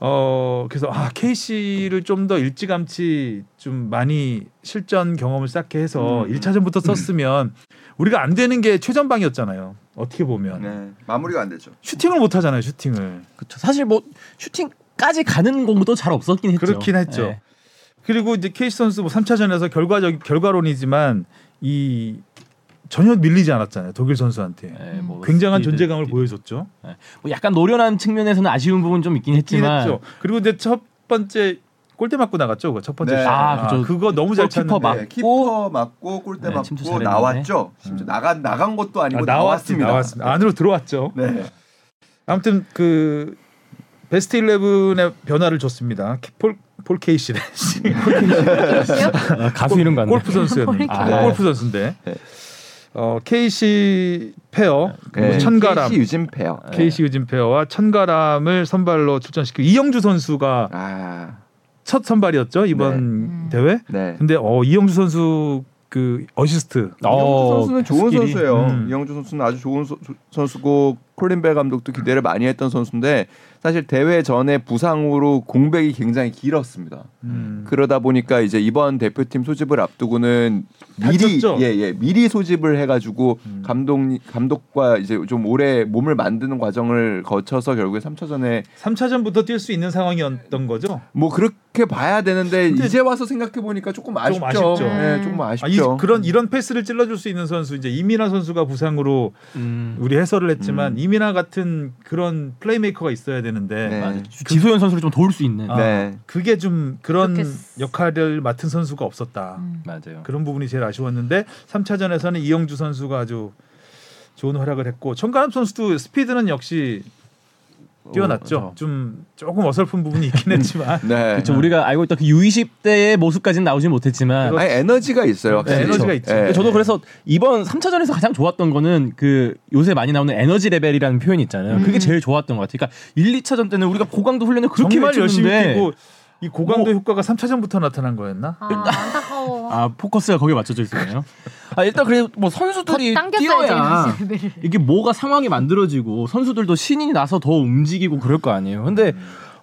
어 그래서 아 KC를 좀 더 일찌감치 좀 많이 실전 경험을 쌓게 해서 음. 일 1차전부터 썼으면 우리가 안 되는 게 최전방이었잖아요. 어떻게 보면 네. 마무리가 안 되죠. 슈팅을 못 하잖아요. 슈팅을. 그쵸. 사실 뭐 슈팅까지 가는 공도 잘 없었긴 했죠. 그렇긴 했죠. 네. 그리고 이제 케이시 선수 뭐 3차전에서 결과적 결과론이지만 이 전혀 밀리지 않았잖아요. 독일 선수한테. 네, 뭐 굉장한 스피드, 존재감을 스피드. 보여줬죠. 뭐 약간 노련한 측면에서는 아쉬운 부분 좀 있긴 했지만 했죠. 그리고 이제 첫 번째 골대 맞고 나갔죠. 그거 첫 번째. 네. 슛. 아, 그죠. 그거 너무 잘 찼는데. 막- 네, 맞고. 키퍼 맞고 골대 네, 맞고. 나왔죠. 심지어 나간 나간 것도 아니고 아, 나왔습니다. 나왔습니다. 나왔습니다. 안으로 들어왔죠. 네. 아무튼 그 베스트 11의 변화를 줬습니다. 폴, 폴 케이시래. 아, 가수 이름 같네. 골프 선수였는데. 아, 아, 네. 골프 선수인데. 네. 어, 케이시 페어, 네. 천가람, 케이시 유진 페어. 케이시 유진 페어와 천가람을 선발로 출전시키고 이영주 선수가 아, 첫 선발이었죠 이번 음. 대회. 네. 근데 어 이영주 선수 그 어시스트 어, 이영주 선수는 좋은 스킬이. 선수예요. 음. 이영주 선수는 아주 좋은 소- 선수고 콜린 벨 감독도 기대를 많이 했던 선수인데 사실 대회 전에 부상으로 공백이 굉장히 길었습니다. 음. 그러다 보니까 이제 이번 대표팀 소집을 앞두고는 미리? 예예 미리 소집을 해가지고 음. 감독 감독과 이제 좀 오래 몸을 만드는 과정을 거쳐서 결국에 3차전에 3차전부터 뛸 수 있는 상황이었던 거죠. 뭐 그렇게 봐야 되는데 이제 와서 생각해 보니까 조금 아쉽죠. 아쉽죠. 예, 조금 아, 이, 아쉽죠. 그런 이런 패스를 찔러줄 수 있는 선수 이제 이민아 선수가 부상으로 음, 우리 해설을 했지만 음. 이민아 같은 그런 플레이메이커가 있어야 되는데 네. 맞아. 지소연 선수를 좀 도울 수 있는. 아, 네. 그게 좀 그런 그렇겠어. 역할을 맡은 선수가 없었다. 음. 맞아요. 그런 부분이 제일 아쉬웠는데 3차전에서는 이영주 선수가 아주 좋은 활약을 했고 청가람 선수도 스피드는 역시 뛰어났죠. 어, 좀 조금 어설픈 부분이 있긴 했지만 네. 그렇죠. 우리가 알고 있던 그 U20 때의 모습까지는 나오진 못했지만 그렇죠. 아니 에너지가 있어요. 네, 확실히. 에너지가 있죠. 예. 저도 그래서 이번 3차전에서 가장 좋았던 거는 그 요새 많이 나오는 에너지 레벨이라는 표현이 있잖아요. 그게 음. 제일 좋았던 것 같아요. 그러니까 1, 2차전 때는 우리가 고강도 훈련을 그렇게 정말 열심히 뛰고 이 고강도 뭐- 효과가 3차전부터 나타난 거였나? 아, 안타까워. 아 포커스가 거기에 맞춰져 있었네요. 아 일단 그래 뭐 선수들이 뛰어야. 이게 뭐가 상황이 만들어지고 선수들도 신인이 나서 더 움직이고 그럴 거 아니에요. 근데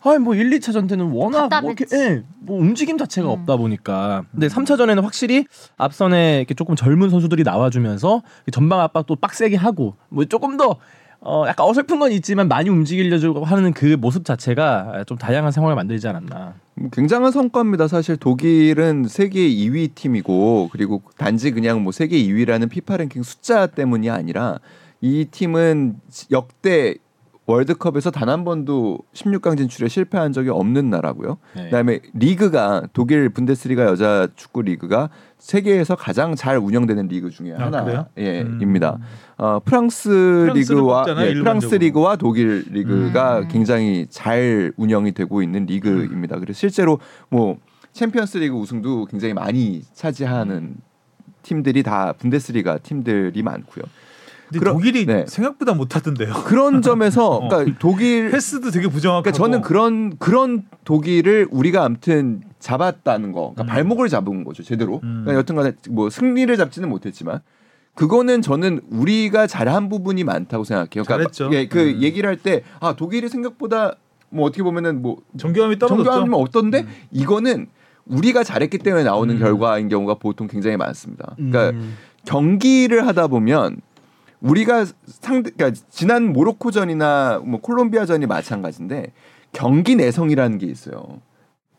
아니 뭐 1, 2차전 때는 워낙 뭐 이렇게. 예, 뭐 움직임 자체가 음. 없다 보니까 근데 3차전에는 확실히 앞선에 이렇게 조금 젊은 선수들이 나와주면서 전방 압박도 빡세게 하고 뭐 조금 더 어, 약간 어설픈 건 있지만 많이 움직이려고 하는 그 모습 자체가 좀 다양한 상황을 만들지 않았나. 뭐 굉장한 성과입니다. 사실 독일은 세계 2위 팀이고 그리고 단지 그냥 뭐 세계 2위라는 피파 랭킹 숫자 때문이 아니라 이 팀은 역대 월드컵에서 단 한 번도 16강 진출에 실패한 적이 없는 나라고요. 네. 그다음에 리그가 독일 분데스리가 여자 축구 리그가 세계에서 가장 잘 운영되는 리그 중에 아, 그래요? 하나입니다. 음. 어, 프랑스 리그와 뽑잖아요, 예, 프랑스. 리그와 독일 리그가 음. 굉장히 잘 운영이 되고 있는 리그입니다. 그래서 실제로 뭐 챔피언스 리그 우승도 굉장히 많이 차지하는 팀들이 다 분데스리가 팀들이 많고요. 근데 그럼- 독일이 네. 생각보다 못하던데요. 그런 점에서 어. 그러니까 독일 패스도 되게 부정확하고. 그러니까 저는 그런 그런 독일을 우리가 아무튼 잡았다는 거, 그러니까 음. 발목을 잡은 거죠 제대로. 음. 그러니까 여튼간에 뭐 승리를 잡지는 못했지만 그거는 저는 우리가 잘한 부분이 많다고 생각해요. 그러니까 잘했죠. 예, 그 음. 얘기를 할 때 아 독일이 생각보다 뭐 어떻게 보면은 뭐 정교함이 떨어졌죠. 정교하면 어떤데 음. 이거는 우리가 잘했기 때문에 나오는 음. 결과인 경우가 보통 굉장히 많습니다. 그러니까 음. 경기를 하다 보면 우리가 상대 그러니까 지난 모로코전이나 뭐 콜롬비아전이 마찬가지인데 경기 내성이라는 게 있어요.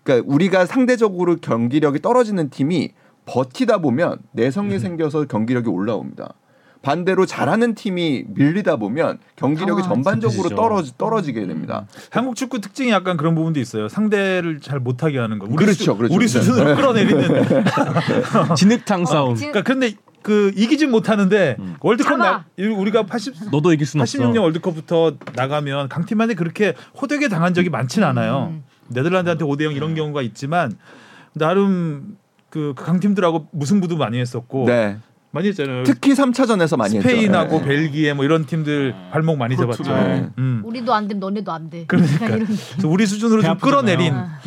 그러니까 우리가 상대적으로 경기력이 떨어지는 팀이 버티다 보면 내성이 음. 생겨서 경기력이 올라옵니다. 반대로 잘하는 팀이 밀리다 보면 경기력이 아, 전반적으로. 떨어지, 떨어지게 됩니다. 한국 축구 특징이 약간 그런 부분도 있어요. 상대를 잘 못하게 하는 거. 우리 그렇죠, 수, 그렇죠. 우리 네. 수준으로 끌어내리는. 진흙탕 싸움. 진- 그러니까 근데 그 이기진 못하는데 음. 월드컵. 나, 우리가 80 너도 이길 순 없어. 86년 월드컵부터 나가면 강팀한테 그렇게 호되게 당한 적이 많진 않아요. 음. 네덜란드한테 5대 0 이런 경우가 있지만 나름 그 강팀들하고 무승부도 많이 했었고 네. 많이 했잖아요. 특히 3차전에서 많이 했죠. 스페인하고 네. 벨기에 뭐 이런 팀들 발목 많이 잡았죠. 네. 음. 우리도 안 되면 너네도 안 돼. 그러니까. 그래서 우리 수준으로 배 좀. 끌어내린 아,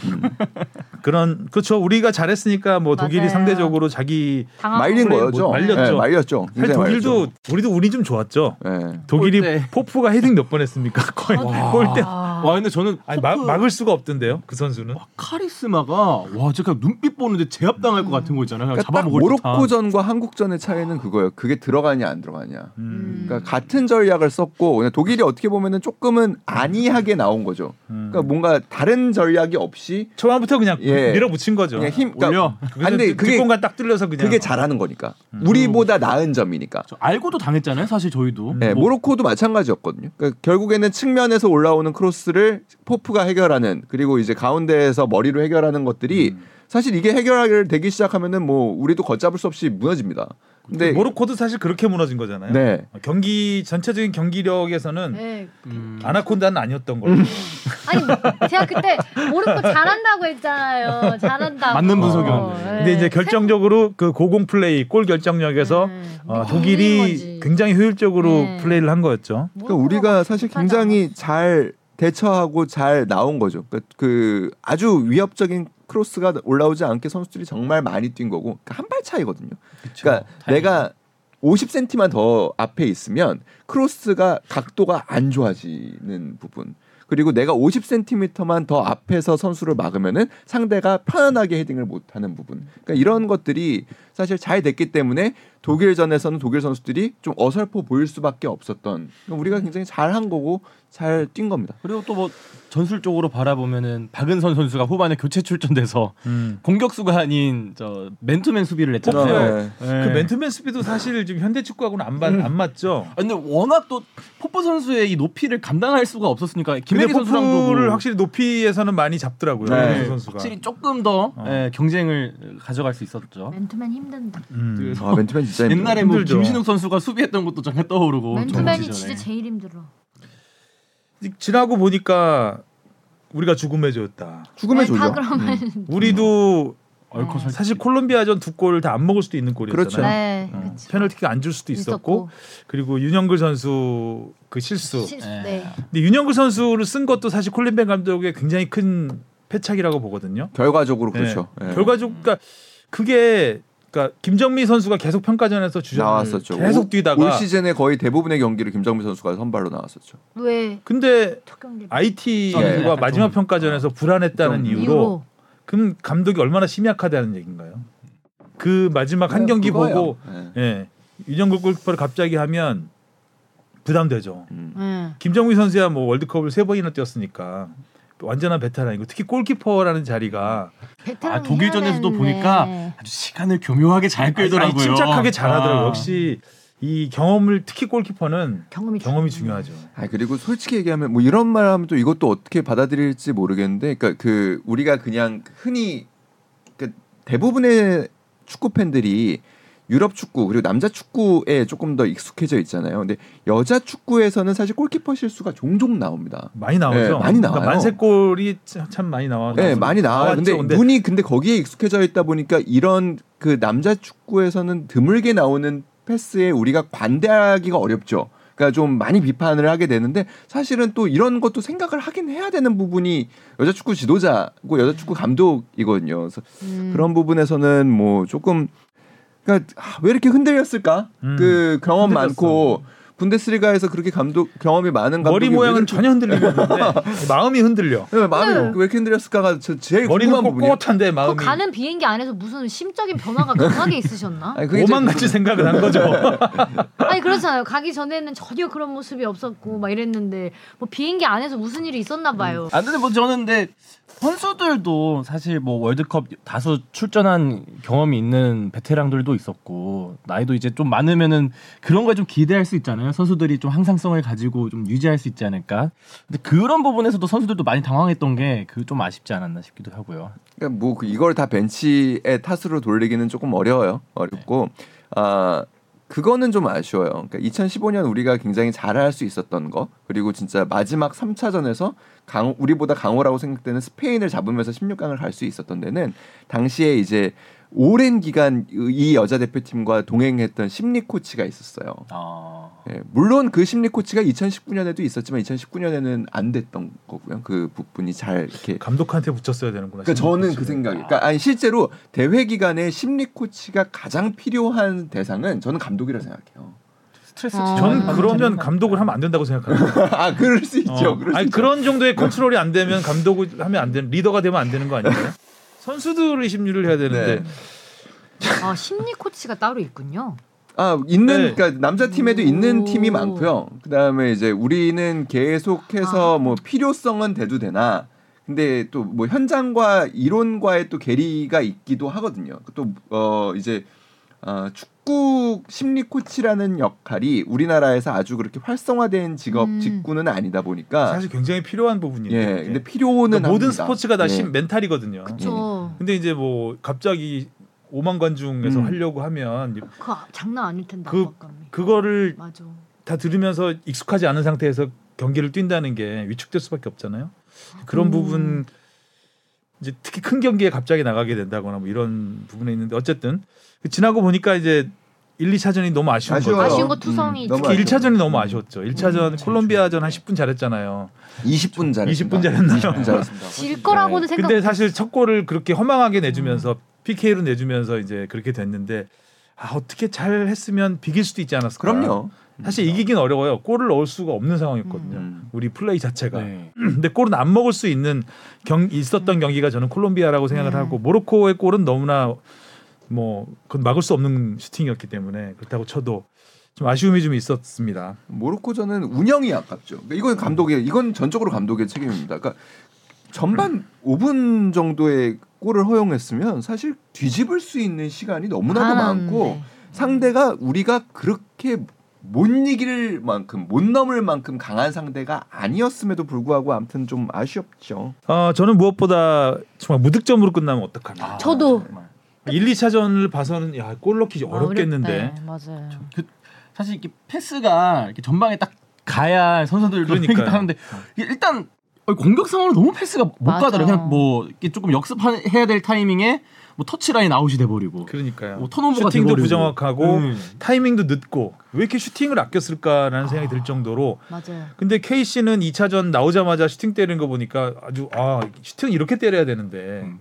그런 그렇죠. 우리가 잘했으니까 뭐 독일이. 상대적으로 자기 말린 거죠. 뭐 말렸죠. 네, 말렸죠. 사실 독일도 말렸죠. 우리도 운이 좀 좋았죠. 네. 독일이 골대. 포프가 헤딩 몇 번 했습니까? 거의 와. 골대 아, 와 근데 저는 아니 막, 포크- 막을 수가 없던데요. 그 선수는. 와, 카리스마가 와 제가 눈빛 보는데 제압당할 것 같은 거 있잖아요. 그러니까 잡아먹을 듯한. 모로코전과 한국전의 차이는 그거예요. 그게 들어가냐 안 들어가냐. 음. 그러니까 같은 전략을 썼고 그냥 독일이 어떻게 보면은 조금은 안이하게 나온 거죠. 음. 그러니까 뭔가 다른 전략이 없이 초반부터 그냥 예. 밀어붙인 거죠. 그냥 힘. 그러니까 아, 근데 그게 뒷공간 딱 뚫려서 그냥. 그게 잘하는 거니까. 음. 우리보다 나은 점이니까. 저 알고도 당했잖아요. 사실 저희도. 네, 뭐, 모로코도 마찬가지였거든요. 그러니까 결국에는 측면에서 올라오는 크로스 를 포프가 해결하는 그리고 이제 가운데에서 머리로 해결하는 것들이 음. 사실 이게 해결되기 시작하면은 뭐 우리도 걷잡을 수 없이 무너집니다. 근데 모로코도 사실 그렇게 무너진 거잖아요. 네. 경기 전체적인 경기력에서는 네. 음, 아나콘다는 아니었던 거예요. 아니 제가 그때 모르고 잘한다고 했잖아요. 잘한다고. 맞는 분석이었네. 네. 근데 이제 결정적으로 그 고공 플레이, 골 결정력에서 네. 어, 이긴 독일이. 굉장히 효율적으로 네. 플레이를 한 거였죠. 그러니까 우리가 사실 굉장히 잘 대처하고 잘 나온 거죠. 그러니까 그 아주 위협적인 크로스가 올라오지 않게 선수들이 정말 많이 뛴 거고 한발 차이거든요. 그쵸. 그러니까 다행히. 내가 50cm만 더 앞에 있으면 크로스가 각도가 안 좋아지는 부분. 그리고 내가 50cm만 더 앞에서 선수를 막으면은 상대가 편안하게 헤딩을 못 하는 부분. 그러니까 이런 것들이 사실 잘 됐기 때문에 독일전에서는 독일 선수들이 좀 어설퍼 보일 수밖에 없었던 그러니까 우리가 굉장히 잘한 거고 잘 뛴 겁니다. 그리고 또 뭐 전술적으로 바라보면은 박은선 선수가 후반에 교체 출전돼서 음. 공격수가 아닌 저 맨투맨 수비를 했잖아요. 네. 네. 그 맨투맨 수비도 사실 지금 현대 축구하고는 안, 맞- 안 맞죠. 아, 근데 워낙 또 포프 선수의 이 높이를 감당할 수가 없었으니까 김혜리 선수랑도 포프를 뭐 확실히 높이에서는 많이 잡더라고요. 네. 네. 선수가. 확실히 조금 더 어. 예, 경쟁을 가져갈 수 있었죠. 맨투맨 힘 든다. 음. 그래서 아 맨투맨 진짜 힘들어요. 옛날에 뭐 힘들죠. 김신욱 선수가 수비했던 것도 잠깐 떠오르고 맨투맨이. 진짜 제일 힘들어. 지나고 보니까 우리가 죽음의 조였다. 죽음의 네, 다 조죠. 음. 우리도 얼커 설 사실 콜롬비아전 두 골 다 안 먹을 수도 있는 골이었잖아요. 그렇죠. 네. 어, 그쵸. 페널티가 안줄 수도 있었고 그리고 윤영글 선수 그 실수. 실수. 네. 네. 근데 윤영글 선수를 쓴 것도 사실 콜린벤 감독의 굉장히 큰 패착이라고 보거든요. 결과적으로 그렇죠. 네. 예. 결과적 그러니까 그게 그러니까 김정미 선수가 계속 평가전에서 주전을 나왔었죠. 계속 올- 뛰다가 올 시즌에 거의 대부분의 경기를 김정민 선수가 선발로 나왔었죠. 왜? 근데 특경기 IT가 예. 마지막 좀- 평가전에서 불안했다는 좀 이유로 이유로 그럼 감독이 얼마나 심약하다는 얘기인가요? 그 마지막 한 경기 그거예요. 보고 예. 예. 윤영글 골키퍼를 갑자기 하면 부담되죠. 음. 네. 김정미 선수야 뭐 월드컵을 세 번이나 뛰었으니까 완전한 베테랑이고 특히 골키퍼라는 자리가 아 독일전에서도 보니까 아주 시간을 교묘하게 잘 끌더라고요. 아니, 침착하게 잘하더라고요. 아. 역시 이 경험을 특히 골키퍼는 경험이 경험이 중요하죠. 아 그리고 솔직히 얘기하면 뭐 이런 말 하면 또 이것도 어떻게 받아들일지 모르겠는데 그러니까 그 우리가 그냥 흔히 그 대부분의 축구 팬들이 유럽 축구 그리고 남자 축구에 조금 더 익숙해져 있잖아요. 근데 여자 축구에서는 사실 골키퍼 실수가 종종 나옵니다. 많이 나오죠. 네, 많이 나와요. 그러니까 만세골이 참- 참 많이 나와. 네, 많이 나와요. 근데, 나왔죠. 눈이 근데 거기에 익숙해져 있다 보니까 이런 그 남자 축구에서는 드물게 나오는 패스에 우리가 관대하기가 어렵죠. 그러니까 좀 많이 비판을 하게 되는데 사실은 또 이런 것도 생각을 하긴 해야 되는 부분이 여자 축구 지도자고 여자 축구 감독이거든요. 그래서 음. 그런 부분에서는 뭐 조금 그러니까 아, 왜 이렇게 흔들렸을까? 음, 그 경험 흔들렸어. 많고 분데스리가에서 그렇게 감독 경험이 많은 감독이 머리 왜 모양은 이렇게- 전혀 흔들리지 않는데 마음이 흔들려. 네, 마음이 네. 왜 이렇게 흔들렸을까가 저 제일 부분이에요. 꼿꼿한데 그 마음이 가는 비행기 안에서 무슨 심적인 변화가 강하게 있으셨나? 아니, 오만 가지 생각을 한 거죠. 아니 그렇잖아요. 가기 전에는 전혀 그런 모습이 없었고 막 이랬는데 뭐 비행기 안에서 무슨 일이 있었나 봐요. 아 근데 뭐 저는 근데 선수들도 사실 뭐 월드컵 다수 출전한 경험이 있는 베테랑들도 있었고 나이도 이제 좀 많으면은 그런 걸 좀 기대할 수 있잖아요. 선수들이 좀 항상성을 가지고 좀 유지할 수 있지 않을까. 근데 그런 부분에서도 선수들도 많이 당황했던 게 그 좀 아쉽지 않았나 싶기도 하고요. 그러니까 뭐그 이걸 다 벤치의 탓으로 돌리기는 조금 어려워요. 어렵고 아 그거는 좀 아쉬워요. 그러니까 2015년 우리가 굉장히 잘할 수 있었던 거 그리고 진짜 마지막 3차전에서 강 우리보다 강호라고 생각되는 스페인을 잡으면서 16강을 갈 수 있었던 데는 당시에 이제 오랜 기간 이 여자 대표팀과 동행했던 심리 코치가 있었어요. 아. 예, 물론 그 심리 코치가 2019년에도 있었지만 2019년에는 안 됐던 거고요. 그 부분이 잘 이렇게 감독한테 붙였어야 되는구나. 그러니까 저는 그 생각이. 그러니까 아니 실제로 대회 기간에 심리 코치가 가장 필요한 대상은 저는 감독이라 생각해요. 스트레스 어. 전 아, 그러면 감독을 하면 안 된다고 생각합니다. 아 그럴 수 있죠. 어. 그럴 수 아니 있죠. 그런 정도의 컨트롤이 안 되면 감독을 하면 안 되는 리더가 되면 안 되는 거 아니에요? 선수들이 심리를 해야 되는데 네. 아 심리 코치가 따로 있군요. 아 있는 네. 그러니까 남자 팀에도 있는 오. 팀이 많고요. 그다음에 이제 우리는 계속해서 아. 뭐 필요성은 돼도 되나. 근데 또 뭐 현장과 이론과의 또 괴리가 있기도 하거든요. 또 어 이제 어 축 구 심리 코치라는 역할이 우리나라에서 아주 그렇게 활성화된 직업 음. 직구는 아니다 보니까 사실 굉장히 필요한 부분이에요. 예. 이게. 근데 필요는 그러니까 모든. 스포츠가 다 예. 심 멘탈이거든요. 그렇죠. 근데 이제 뭐 갑자기 5만 관중에서 음. 하려고 하면 그 장난 아닐 텐데 그-. 그거를 맞아. 다 들으면서 익숙하지 않은 상태에서 경기를 뛴다는 게 위축될 수밖에 없잖아요. 그런 음. 부분 이제 특히 큰 경기에 갑자기 나가게 된다거나 뭐 이런 부분에 있는데 어쨌든 지나고 보니까 이제 1, 2차전이 너무 아쉬운 아쉬워요. 거죠. 아쉬운 거 투성이 너무 특히 아쉬워요. 1차전이 너무 아쉬웠죠. 1차전 음. 콜롬비아전 한 10분 잘했잖아요. 20분 잘했습니다. 20분 잘했나요? 20분 잘했습니다. 질 거라고는 생각. 근데 사실 첫 골을 그렇게 허망하게 내주면서 PK로 내주면서 이제 그렇게 됐는데 아 어떻게 잘 했으면 비길 수도 있지 않았을까? 그럼요. 사실 이기긴 어려워요. 골을 넣을 수가 없는 상황이었거든요. 음. 우리 플레이 자체가. 네. 근데 골은 안 먹을 수 있는 경 있었던 경기가 저는 콜롬비아라고 생각을 네. 하고 모로코의 골은 너무나 뭐 그건 막을 수 없는 슈팅이었기 때문에 그렇다고 쳐도 좀 아쉬움이 좀 있었습니다. 모로코전은 운영이 아깝죠. 그러니까 이건 감독의 이건 전적으로 감독의 책임입니다. 그러니까 전반 5분 정도의 골을 허용했으면 사실 뒤집을 수 있는 시간이 너무나도 많았는데. 많고 상대가 우리가 그렇게 못 이길 만큼 못 넘을 만큼 강한 상대가 아니었음에도 불구하고 아무튼 좀 아쉬웠죠. 어, 저는 무엇보다 정말 무득점으로 끝나면 어떡하나. 저도. 정말. 1, 2차전을 봐서는 야, 골 넣기 어렵겠는데. 어렵대. 맞아요. 그 사실 이렇게 패스가 이렇게 전방에 딱 가야 선수들도 하는데 일단 공격 상황으로 너무 패스가 못 맞아. 가더라고요. 그냥 뭐 이렇게 조금 역습해야 될 타이밍에 뭐 터치라인 아웃이 돼 버리고 그러니까요. 뭐 턴오버가 슈팅도 돼버리고. 부정확하고 음. 타이밍도 늦고 왜 이렇게 슈팅을 아꼈을까라는 생각이 들 정도로 맞아요. 근데 케이시는 2차전 나오자마자 슈팅 때리는 거 보니까 아주 아 슈팅 이렇게 때려야 되는데 음.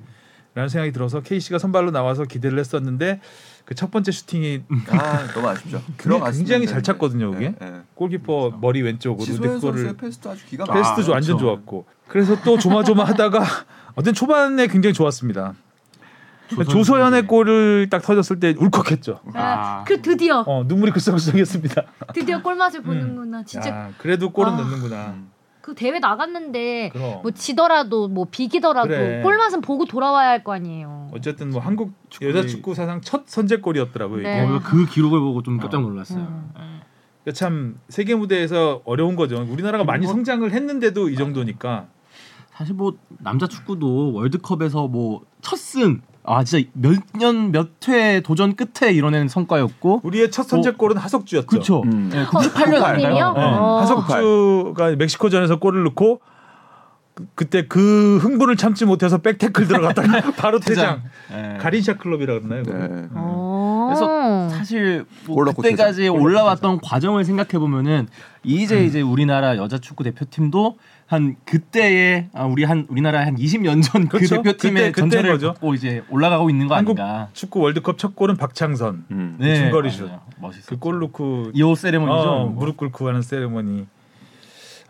라는 생각이 들어서 KC가 선발로 나와서 기대를 했었는데 그 첫 번째 슈팅이 아 너무 아쉽죠. 굉장히, 잘 찼거든요 그게 예, 예. 골키퍼 머리 왼쪽으로 근데 그거를 패스도 아주 기가 아, 패스도 완전 그렇죠. 좋았고 그래서 또 조마조마하다가 어떤 초반에 굉장히 좋았습니다. 선수의- 골을 딱 터졌을 때 울컥했죠. 아. 그 드디어 어 눈물이 글썽글썽했습니다. 드디어 골맛을 보는구나. 진짜 야, 그래도 골은 아. 넣는구나. 그 대회 나갔는데 그럼 뭐 지더라도 뭐 비기더라도 그래. 골맛은 보고 돌아와야 할 거 아니에요. 어쨌든 뭐 한국 축구의- 여자 축구 사상 첫 선제골이었더라고요. 네. 어, 그 기록을 보고 좀 깜짝 놀랐어요. 음. 예. 그러니까 참 세계 무대에서 어려운 거죠. 우리나라가 많이 뭐- 성장을 했는데도 이 정도니까 사실 뭐 남자 축구도 월드컵에서 뭐 첫승 아 진짜 몇 년 몇 회 도전 끝에 이뤄낸 성과였고 우리의 첫 선제골은 하석주였죠. 그렇죠. 음. 예, 98년 국가님이요? 아닌가요? 네. 어. 하석주가 멕시코전에서 골을 넣고 그- 그때 그 흥분을 참지 못해서 백태클 들어갔다가 바로 퇴장. 예. 가린샤 클럽이라 그러나요? 네. 어. 그래서 사실 뭐 그때까지 퇴장. 골 올라왔던 과정을 생각해 보면은 이제 이제 우리나라 여자 축구 대표팀도 한 그때의 아, 우리 한 우리나라 한 20년 전그 그렇죠. 대표팀의 그때- 전철을. 걷고 이제 올라가고 있는 거 한국 아닌가? 축구 월드컵 첫 골은 박창선. 음. 네, 중거리 슛. 맞아요. 멋있어. 그골 넣고 이호 세레머니죠. 어, 무릎 꿇고 하는 세레머니.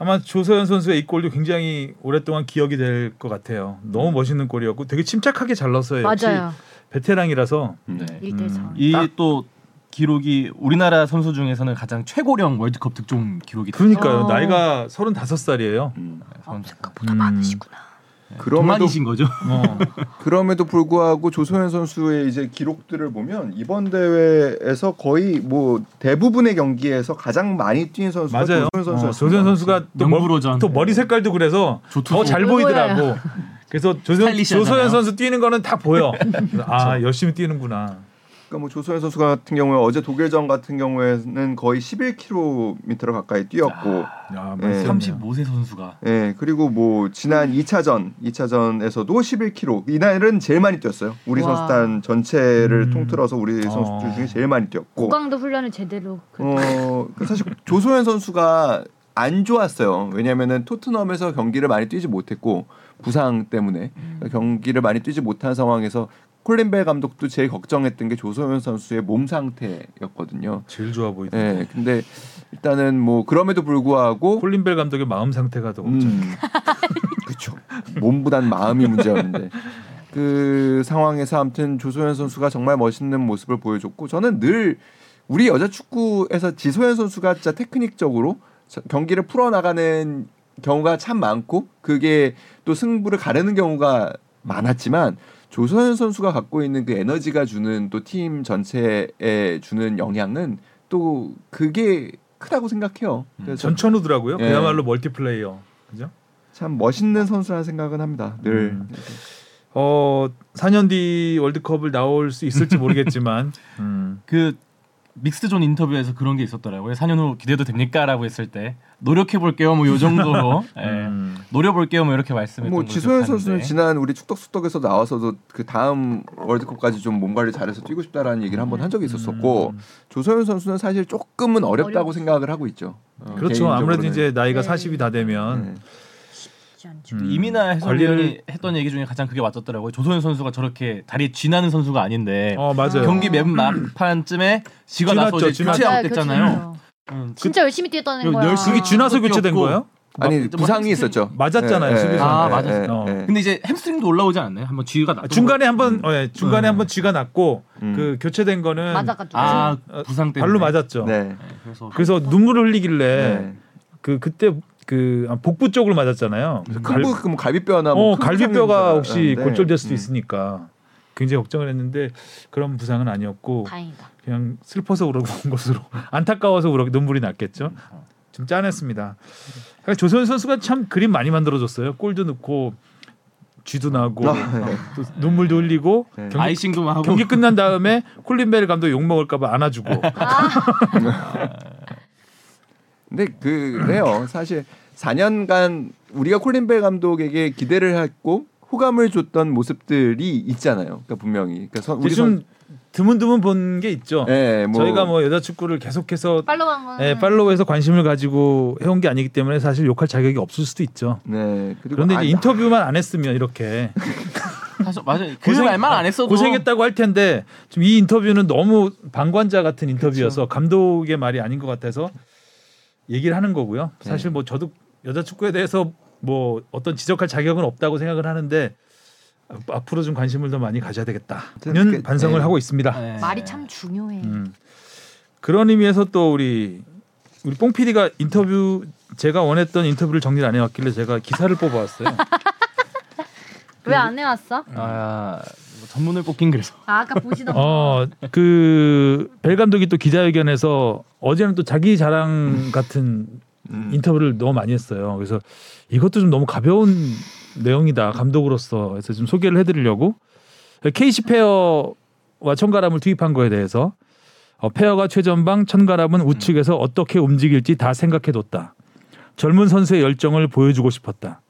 아마 조서연 선수의 이 골도 굉장히 오랫동안 기억이 될 것 같아요. 너무 멋있는 골이었고 되게 침착하게 잘 넣었어요. 맞아요. 베테랑이라서 네. 네. 1대 4. 음. 이 딱- 또 기록이 우리나라 선수 중에서는 가장 최고령 월드컵 득점 기록이 그러니까요. 어. 나이가 35살이에요. 음. 아, 생각보다 음. 많으시구나. 그럼에도 동안이신 거죠. 어. 그럼에도 불구하고 조소연 선수의 이제 기록들을 보면 이번 대회에서 거의 뭐 대부분의 경기에서 가장 많이 뛴 선수가 맞아요. 조소연 어. 조선 선수가 또, 머, 명불허전. 또 머리 색깔도 그래서. 더 잘 보이더라고. 그래서 조선, 스타일리시하잖아요. 조소연 선수 뛰는 거는 다 보여. 아 열심히 뛰는구나. 그러니까 뭐 조소연 선수 같은 경우에 어제 독일전 같은 경우에는 거의 11km 가까이 뛰었고 야, 네. 많이 35세 선수가 예, 그리고 뭐 지난 2차전, 2차전에서도 11km. 이날은 제일 많이 뛰었어요. 우리 와. 선수단 전체를 음. 통틀어서 우리 어. 선수들 중에 제일 많이 뛰었고. 고강도 훈련을 제대로. 그- 어, 그 사실 조소연 선수가 안 좋았어요. 왜냐면은 토트넘에서 경기를 많이 뛰지 못했고 부상 때문에 음. 경기를 많이 뛰지 못한 상황에서 콜린 벨 감독도 제일 걱정했던 게 조소연 선수의 몸 상태였거든요. 제일 좋아 보이던데. 예, 근데 일단은 뭐 그럼에도 불구하고 콜린 벨 감독의 마음 상태가 더 걱정. 음, 그렇죠. 몸보단 마음이 문제였는데 그 상황에서 아무튼 조소연 선수가 정말 멋있는 모습을 보여줬고 저는 늘 우리 여자 축구에서 지소연 선수가 진짜 테크닉적으로 저- 경기를 풀어 나가는 경우가 참 많고 그게 또 승부를 가르는 경우가 많았지만 조소연 선수가 갖고 있는 그 에너지가 주는 또 팀 전체에 주는 영향은 또 그게 크다고 생각해요. 그래서 전천후더라고요. 예. 그야말로 멀티플레이어. 그죠? 참 멋있는 선수라는 생각은 합니다. 늘 음. 어 4년 뒤 월드컵을 나올 수 있을지 모르겠지만 음. 그 믹스존 인터뷰에서 그런 게 있었더라고요. 4년 후 기대도 됩니까라고 했을 때 노력해 볼게요. 뭐 요 정도로 예. 음. 노려 볼게요. 뭐 이렇게 말씀했던 뭐 지소연. 선수는 지난 우리 축덕숙덕에서 나와서도 그 다음 월드컵까지 좀 몸 관리 잘해서 뛰고 싶다라는 얘기를 한번 한 적이 있었었고 음. 조소연 선수는 사실 조금은 어렵다고 어려워. 생각을 하고 있죠. 어, 그렇죠. 아무래도 개인적으로는. 이제 나이가 네. 40이 다 되면 네. 쉽지 않죠. 음, 이민아 해설위원이 관리를 했던 얘기 중에 가장 그게 맞았더라고요. 조소연 선수가 저렇게 다리에 쥐나는 선수가 아닌데 어 맞아요. 경기 맨 막판쯤에 지가 나서 이제. 교체. 교체했어요. 음, 진짜 열심히 뛰었다는 거야. 열심히 그것도 교체된. 거예요? 아니 뭐 부상이 있었죠. 맞았잖아요, 예, 예, 수비수. 아, 예, 맞았어요. 예, 예. 근데 이제 햄스트링도 올라오지 않나요? 한번 쥐가 나. 중간에 한번 어, 예, 중간에 네. 한번 쥐가 났고 음. 그 교체된 거는 맞아가지고. 아 어, 부상 때문에 발로 맞았죠. 네. 그래서 그래서 눈물을 흘리길래 네. 그 그때 그 아, 복부 쪽으로 맞았잖아요. 갈, 갈, 뭐 갈비뼈나 뭐어큰 갈비뼈가 혹시 줄 알았는데. 골절될 수도 음. 있으니까 굉장히 걱정을 했는데 그런 부상은 아니었고 다행이다. 그냥 슬퍼서 울어본 것으로 안타까워서 울어 눈물이 났겠죠. 좀 짠했습니다. 그러니까 조선 선수가 참 그림 많이 만들어줬어요. 골도 넣고 쥐도 나고 아, 네. 또 눈물도 흘리고 네. 경기, 아이싱도 하고 경기 끝난 다음에 콜린벨 감독 욕 먹을까봐 안아주고 근데 그래요. 사실 4년간 우리가 콜린 벨 감독에게 기대를 했고 호감을 줬던 모습들이 있잖아요. 그러니까 분명히. 그러니까 선, 우리 좀 드문드문 본 게 있죠. 예, 뭐 저희가 뭐 여자 축구를 계속해서 팔로우한 건. 예, 팔로우에서 관심을 가지고 해온 게 아니기 때문에 사실 욕할 자격이 없을 수도 있죠. 네. 그리고 그런데 이제 아니, 인터뷰만 안 했으면 이렇게 사실 맞아요. 그 고생- 말만 안 했어도 고생했다고 할 텐데 좀이 인터뷰는 너무 방관자 같은 인터뷰여서 감독의 말이 아닌 것 같아서 얘기를 하는 거고요. 네. 사실 뭐 저도 여자 축구에 대해서 뭐 어떤 지적할 자격은 없다고 생각을 하는데 앞- 앞으로 좀 관심을 더 많이 가져야 되겠다는 그- 반성을 네. 하고 있습니다. 네. 말이 참 중요해. 음. 그런 의미에서 또 우리 우리 뽕 PD가 인터뷰 제가 원했던 인터뷰를 정리를 안 해왔길래 제가 기사를 뽑아왔어요. 왜 안 해왔어? 아 뭐 전문을 뽑긴 그래서 아, 아까 보시던 거. 어그 벨 감독이 또 기자회견에서 어제는 또 자기 자랑 같은 음. 인터뷰를 너무 많이 했어요. 그래서 이것도 좀 너무 가벼운 내용이다 감독으로서 해서 좀 소개를 해드리려고 KC 페어와 천가람을 투입한 거에 대해서 어, 페어가 최전방, 천가람은 우측에서 어떻게 움직일지 다 생각해뒀다. 젊은 선수의 열정을 보여주고 싶었다.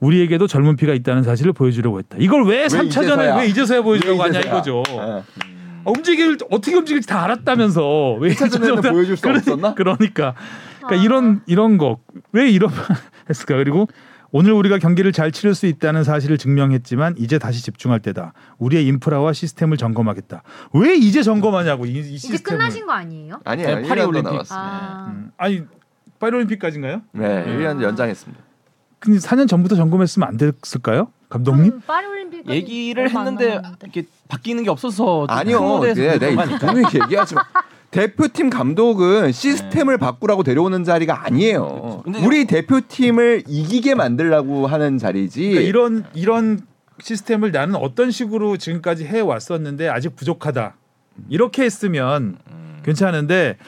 우리에게도 젊은 피가 있다는 사실을 보여주려고 했다. 이걸 왜 3차전에 이제서야? 왜 이제서야 보여주려고 왜 하냐 이제서야? 이거죠. 예. 어, 움직일 어떻게 움직일지 다 알았다면서 왜 1차전에는 이제서야- 보여줄 수 그러- 없었나? 그러니까 그러니까 아. 이런 이런 거 왜 이런 했을까? 그리고 오늘 우리가 경기를 잘 치를 수 있다는 사실을 증명했지만 이제 다시 집중할 때다. 우리의 인프라와 시스템을 점검하겠다. 왜 이제 점검하냐고 이, 이 이제 시스템을. 끝나신 거 아니에요? 아니에요. 네, 파리 1년 더 올림픽. 아. 음, 아니 파리 올림픽까지인가요? 네, 음. 1년 연장했습니다. 근데 4년 전부터 점검했으면 안 됐을까요, 감독님? 그럼 파리 올림픽 얘기를 했는데 이렇게 바뀌는 게 없어서 좀 아니요. 네, 네? 분명히 얘기하지 마. 대표팀 감독은 시스템을 바꾸라고 데려오는 자리가 아니에요. 근데 우리 대표팀을 이기게 만들라고 하는 자리지. 그러니까 이런 이런 시스템을 나는 어떤 식으로 지금까지 해 왔었는데 아직 부족하다. 이렇게 했으면 괜찮은데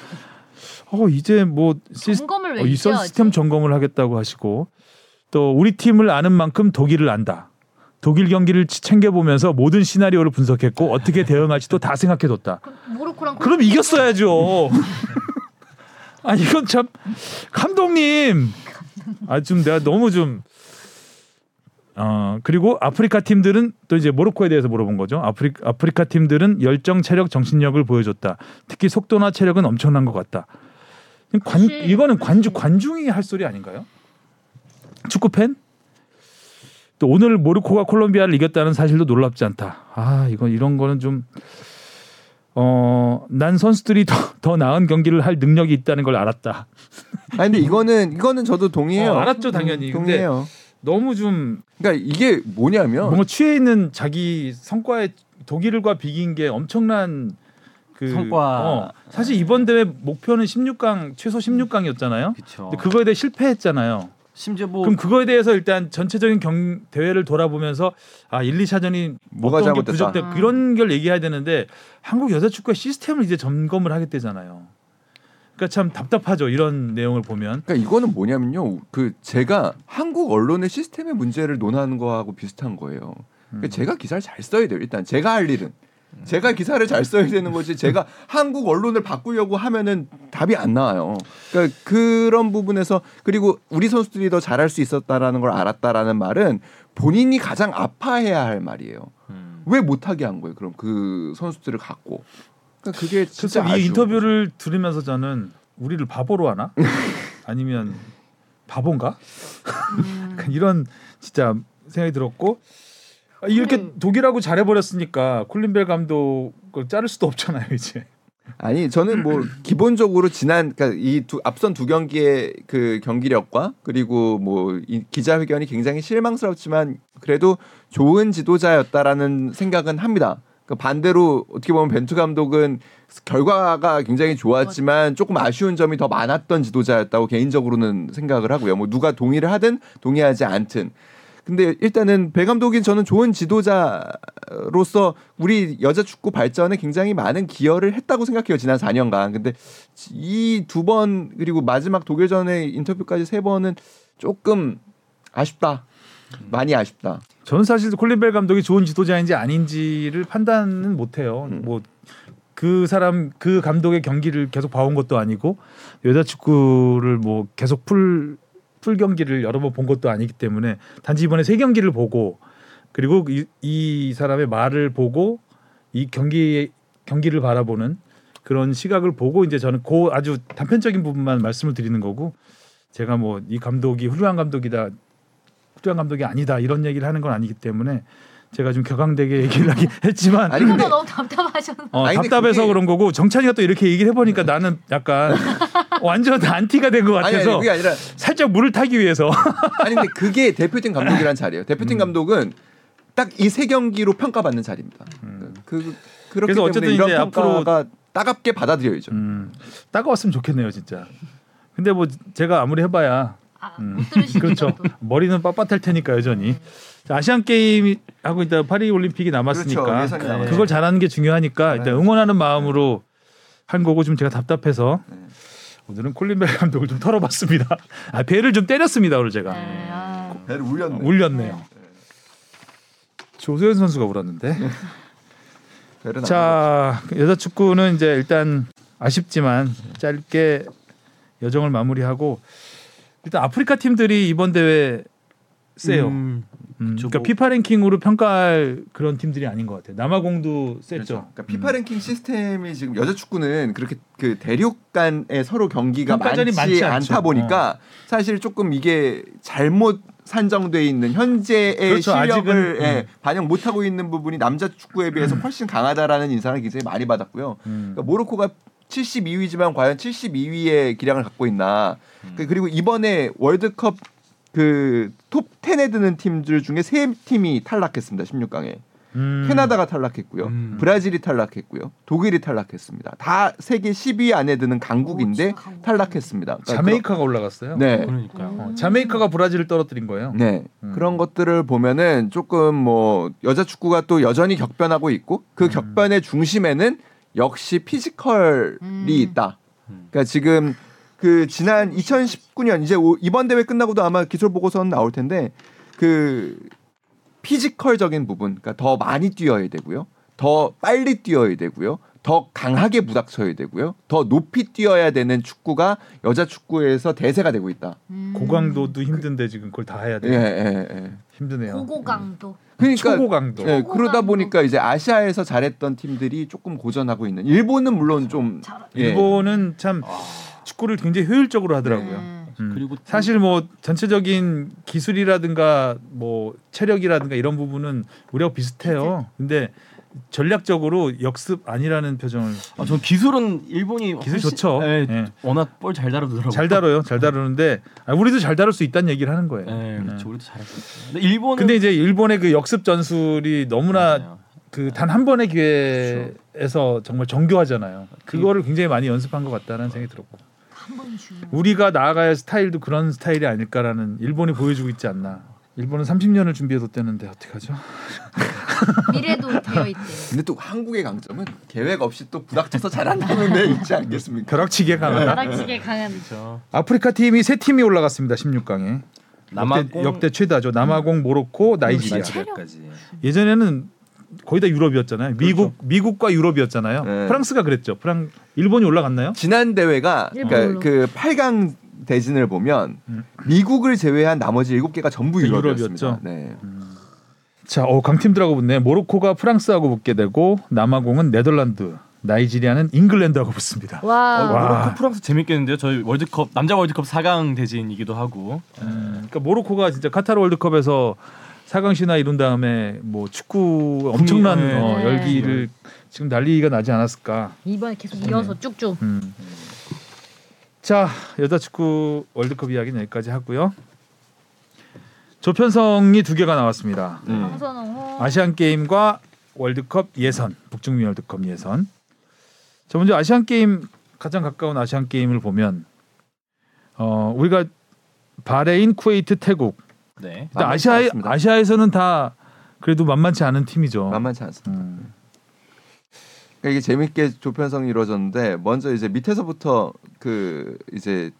어 이제 뭐 시스, 점검을 왜 어, 이 시스템? 점검을 하겠다고 하시고 또 우리 팀을 아는 만큼 독일을 안다. 독일 경기를 치- 챙겨보면서 모든 시나리오를 분석했고 어떻게 대응할지도 다 생각해뒀다. 모로코랑 그럼 이겼어야죠. 아 이건 참 감독님. 아 좀 내가 너무 좀. 어 그리고 아프리카 팀들은 또 이제 모로코에 대해서 물어본 거죠. 아프리, 아프리카 팀들은 열정, 체력, 정신력을 보여줬다. 특히 속도나 체력은 엄청난 것 같다. 관 이거는 관주 관중이 할 소리 아닌가요? 축구 팬? 또 오늘 모로코가 콜롬비아를 이겼다는 사실도 놀랍지 않다. 아 이건 이런 거는 좀 어, 난 선수들이 더, 더 나은 경기를 할 능력이 있다는 걸 알았다. 아 근데 이거는 이거는 저도 동의해요. 어, 알았죠, 당연히. 음, 근데 동의해요. 너무 좀 그러니까 이게 뭐냐면 뭔가 취해 있는 자기 성과에 독일과 비긴 게 엄청난 그 성과. 어, 사실 이번 대회 목표는 16강 최소 16강이었잖아요. 그렇죠. 근데 그거에 대해 실패했잖아요. 심지어 뭐 그럼 그거에 대해서 일단 전체적인 경 대회를 돌아보면서 아 1, 2차전이 뭐가 어떤 게 잘못됐다. 부족돼 음. 그런 걸 얘기해야 되는데 한국 여자 축구의 시스템을 이제 점검을 하겠대잖아요. 그러니까 참 답답하죠. 이런 내용을 보면. 그러니까 이거는 뭐냐면요. 그 제가 한국 언론의 시스템의 문제를 논하는 거하고 비슷한 거예요. 그러니까 음. 제가 기사를 잘 써야 돼요. 일단 제가 할 일은 제가 기사를 잘 써야 되는 거지. 제가 한국 언론을 바꾸려고 하면은 답이 안 나와요. 그러니까 그런 부분에서 그리고 우리 선수들이 더 잘할 수 있었다라는 걸 알았다라는 말은 본인이 가장 아파해야 할 말이에요. 음. 왜 못하게 한 거예요? 그럼 그 선수들을 갖고. 그러니까 그게 진짜 이 인터뷰를 들으면서 저는 우리를 바보로 하나? 아니면 바본가? 음. 이런 진짜 생각이 들었고 아, 이렇게 음. 독일하고 잘해버렸으니까 콜린벨 감독을 자를 수도 없잖아요 이제. 아니 저는 뭐 기본적으로 지난 그러니까 이 두 앞선 두 경기의 그 경기력과 그리고 뭐 이 기자회견이 굉장히 실망스럽지만 그래도 좋은 지도자였다라는 생각은 합니다. 그 반대로 어떻게 보면 벤투 감독은 결과가 굉장히 좋았지만 조금 아쉬운 점이 더 많았던 지도자였다고 개인적으로는 생각을 하고요. 뭐 누가 동의를 하든 동의하지 않든. 근데 일단은 배 감독이 저는 좋은 지도자로서 우리 여자 축구 발전에 굉장히 많은 기여를 했다고 생각해요 지난 4년간. 근데 이 두 번 그리고 마지막 독일전의 인터뷰까지 세 번은 조금 아쉽다. 많이 아쉽다. 저는 사실 콜린 벨 감독이 좋은 지도자인지 아닌지를 판단은 못해요. 음. 뭐 그 사람 그 감독의 경기를 계속 봐온 것도 아니고 여자 축구를 뭐 계속 풀, 풀 경기를 여러 번 본 것도 아니기 때문에 단지 이번에 세 경기를 보고 그리고 이, 이 사람의 말을 보고 이 경기 경기를 바라보는 그런 시각을 보고 이제 저는 그 아주 단편적인 부분만 말씀을 드리는 거고 제가 뭐 이 감독이 훌륭한 감독이다 훌륭한 감독이 아니다 이런 얘기를 하는 건 아니기 때문에 제가 좀 격앙되게 얘기를 하긴 했지만 아니 근데 그거 너무 답답하셨나? 어, 아니, 근데 답답해서 그게- 그런 거고 정찬이가 또 이렇게 얘기를 해보니까 나는 약간 완전 안티가 된 것 아니 아니 같아서 그게 아니라 살짝 물을 타기 위해서 아니 근데 그게 대표팀 감독이란 자리예요. 대표팀 음. 감독은 딱 이 세 경기로 평가받는 자리입니다. 음. 그 그렇기 그래서 때문에 어쨌든 이런 이제 앞으로- 평가가 따갑게 받아들여야죠. 음, 따가웠으면 좋겠네요 진짜. 근데 뭐 제가 아무리 해봐야 아, 음. 못 들으시죠? 그렇죠. 머리는 빳빳할 테니까 여전히. 자, 아시안 게임 하고 있다 파리 올림픽이 남았으니까 그렇죠. 네. 그걸 잘하는 게 중요하니까 일단 응원하는 마음으로 한 거고 좀 제가 답답해서 네. 오늘은 콜린벨 감독을 좀 털어봤습니다. 아 배를 좀 때렸습니다 오늘 제가 네, 아. 배를 울렸네. 울렸네요. 조소연 선수가 울었는데. 자 여자 축구는 이제 일단 아쉽지만 짧게 여정을 마무리하고 일단 아프리카 팀들이 이번 대회 세요. 음, 음, 그러니까 뭐. 피파 랭킹으로 평가할 그런 팀들이 아닌 것 같아요. 남아공도 셌죠. 그렇죠. 그러니까 피파 랭킹 시스템이 지금 여자 축구는 그렇게 그 대륙 간의 서로 경기가 많지, 많지. 않다 보니까 사실 조금 이게 잘못 산정돼 있는 현재의 그렇죠. 실력을 예, 음. 반영 못 하고 있는 부분이 남자 축구에 비해서 훨씬 강하다라는 인상을 굉장히 많이 받았고요. 음. 그러니까 모로코가 72위지만 과연 72위의 기량을 갖고 있나? 그- 그리고 이번에 월드컵 그 톱 10에 드는 팀들 중에 세 팀이 탈락했습니다. 16강에. 음. 캐나다가 탈락했고요. 음. 브라질이 탈락했고요. 독일이 탈락했습니다. 다 세계 10위 안에 드는 강국인데 오. 탈락했습니다. 그러니까 자메이카가 올라갔어요. 네. 그러니까요. 어, 자메이카가 브라질을 떨어뜨린 거예요. 네. 음. 그런 것들을 보면은 조금 뭐 여자 축구가 또 여전히 격변하고 있고 그 음. 격변의 중심에는 역시 피지컬이 음. 있다. 음. 그러니까 지금 그 지난 2019년 이제 오- 이번 대회 끝나고도 아마 기술 보고서는 나올 텐데 그 피지컬적인 부분, 그러니까 더 많이 뛰어야 되고요, 더 빨리 뛰어야 되고요, 더 강하게 부닥쳐야 되고요, 더 높이 뛰어야 되는 축구가 여자 축구에서 대세가 되고 있다. 음. 고강도도 힘든데 지금 그걸 다 해야 예, 돼. 요 예, 예. 힘드네요. 고고강도. 그러니까 초고강도. 예, 초고강도. 그러다 보니까 이제 아시아에서 잘했던 팀들이 조금 고전하고 있는. 일본은 물론 좀 잘. 예. 일본은 참 축구를 굉장히 효율적으로 하더라고요. 네. 음. 그리고 사실 뭐 전체적인 기술이라든가 뭐 체력이라든가 이런 부분은 우리하고 비슷해요. 근데 전략적으로 역습 아니라는 표정을 아, 전 기술은 일본이 기술 훨씬- 좋죠. 예, 예. 워낙 볼 잘 다루더라고요. 잘 다뤄요. 잘 다루는데 아, 우리도 잘 다룰 수 있다는 얘기를 하는 거예요. 예, 네. 그렇죠. 우리도 잘할 수 있어요. 근데 일본은 근데 이제 일본의 그 역습 전술이 너무나. 그 단 한 번의 기회에서 정말 정교하잖아요. 그거를 굉장히 많이 연습한 것 같다는 생각이 들었고. 우리가 나아가야 할 스타일도 그런 스타일이 아닐까라는 일본이 보여주고 있지 않나. 일본은 30년을 준비해뒀다는데 어떻게 하죠? 미래도 되어 있대. 근데 또 한국의 강점은 계획 없이 또 부닥쳐서 잘한다는 데 있지 않겠습니까? 벼락치기에 강하다. 나락지게 강한. 그렇죠. 아프리카 팀이 세 팀이 올라갔습니다. 16강에. 남아공 역대, 역대 최다죠. 남아공, 모로코, 나이지리아. 나이지리아까지. 예전에는 거의 다 유럽이었잖아요. 미국 미국과 유럽이었잖아요. 네. 프랑스가 그랬죠. 프랑 일본이 올라갔나요? 지난 대회가 그러니까. 그 8강 대진을 보면 음. 미국을 제외한 나머지 7개가 전부 그 유럽이었습니다. 유럽이었죠. 네. 자, 어, 강팀들하고 붙네. 모로코가 프랑스하고 붙게 되고 남아공은 네덜란드, 나이지리아는 잉글랜드하고 붙습니다. 와. 와. 모로코 프랑스 재밌겠는데요. 저희 월드컵 남자 월드컵 4강 대진이기도 하고. 음, 그러니까 모로코가 진짜 카타르 월드컵에서 4강 신화 이룬 다음에 뭐 축구 엄청난 네. 어, 네. 열기를 지금 난리가 나지 않았을까. 이번에 계속 이어서 쭉쭉. 음. 자 여자 축구 월드컵 이야기는 여기까지 하고요. 조편성이 두 개가 나왔습니다. 음. 아시안 게임과 월드컵 예선, 북중미 월드컵 예선. 자 먼저 아시안 게임 가장 가까운 아시안 게임을 보면 어 우리가 바레인, 쿠웨이트, 태국. 네. 않습니다. 아시아에서는 다 그래도 만만치 않은 팀이죠. 만만치 않습니다. 음. 그러니까 이게 재밌게 조편성이 이루어졌는데 먼저 이제 밑에서부터 그 이제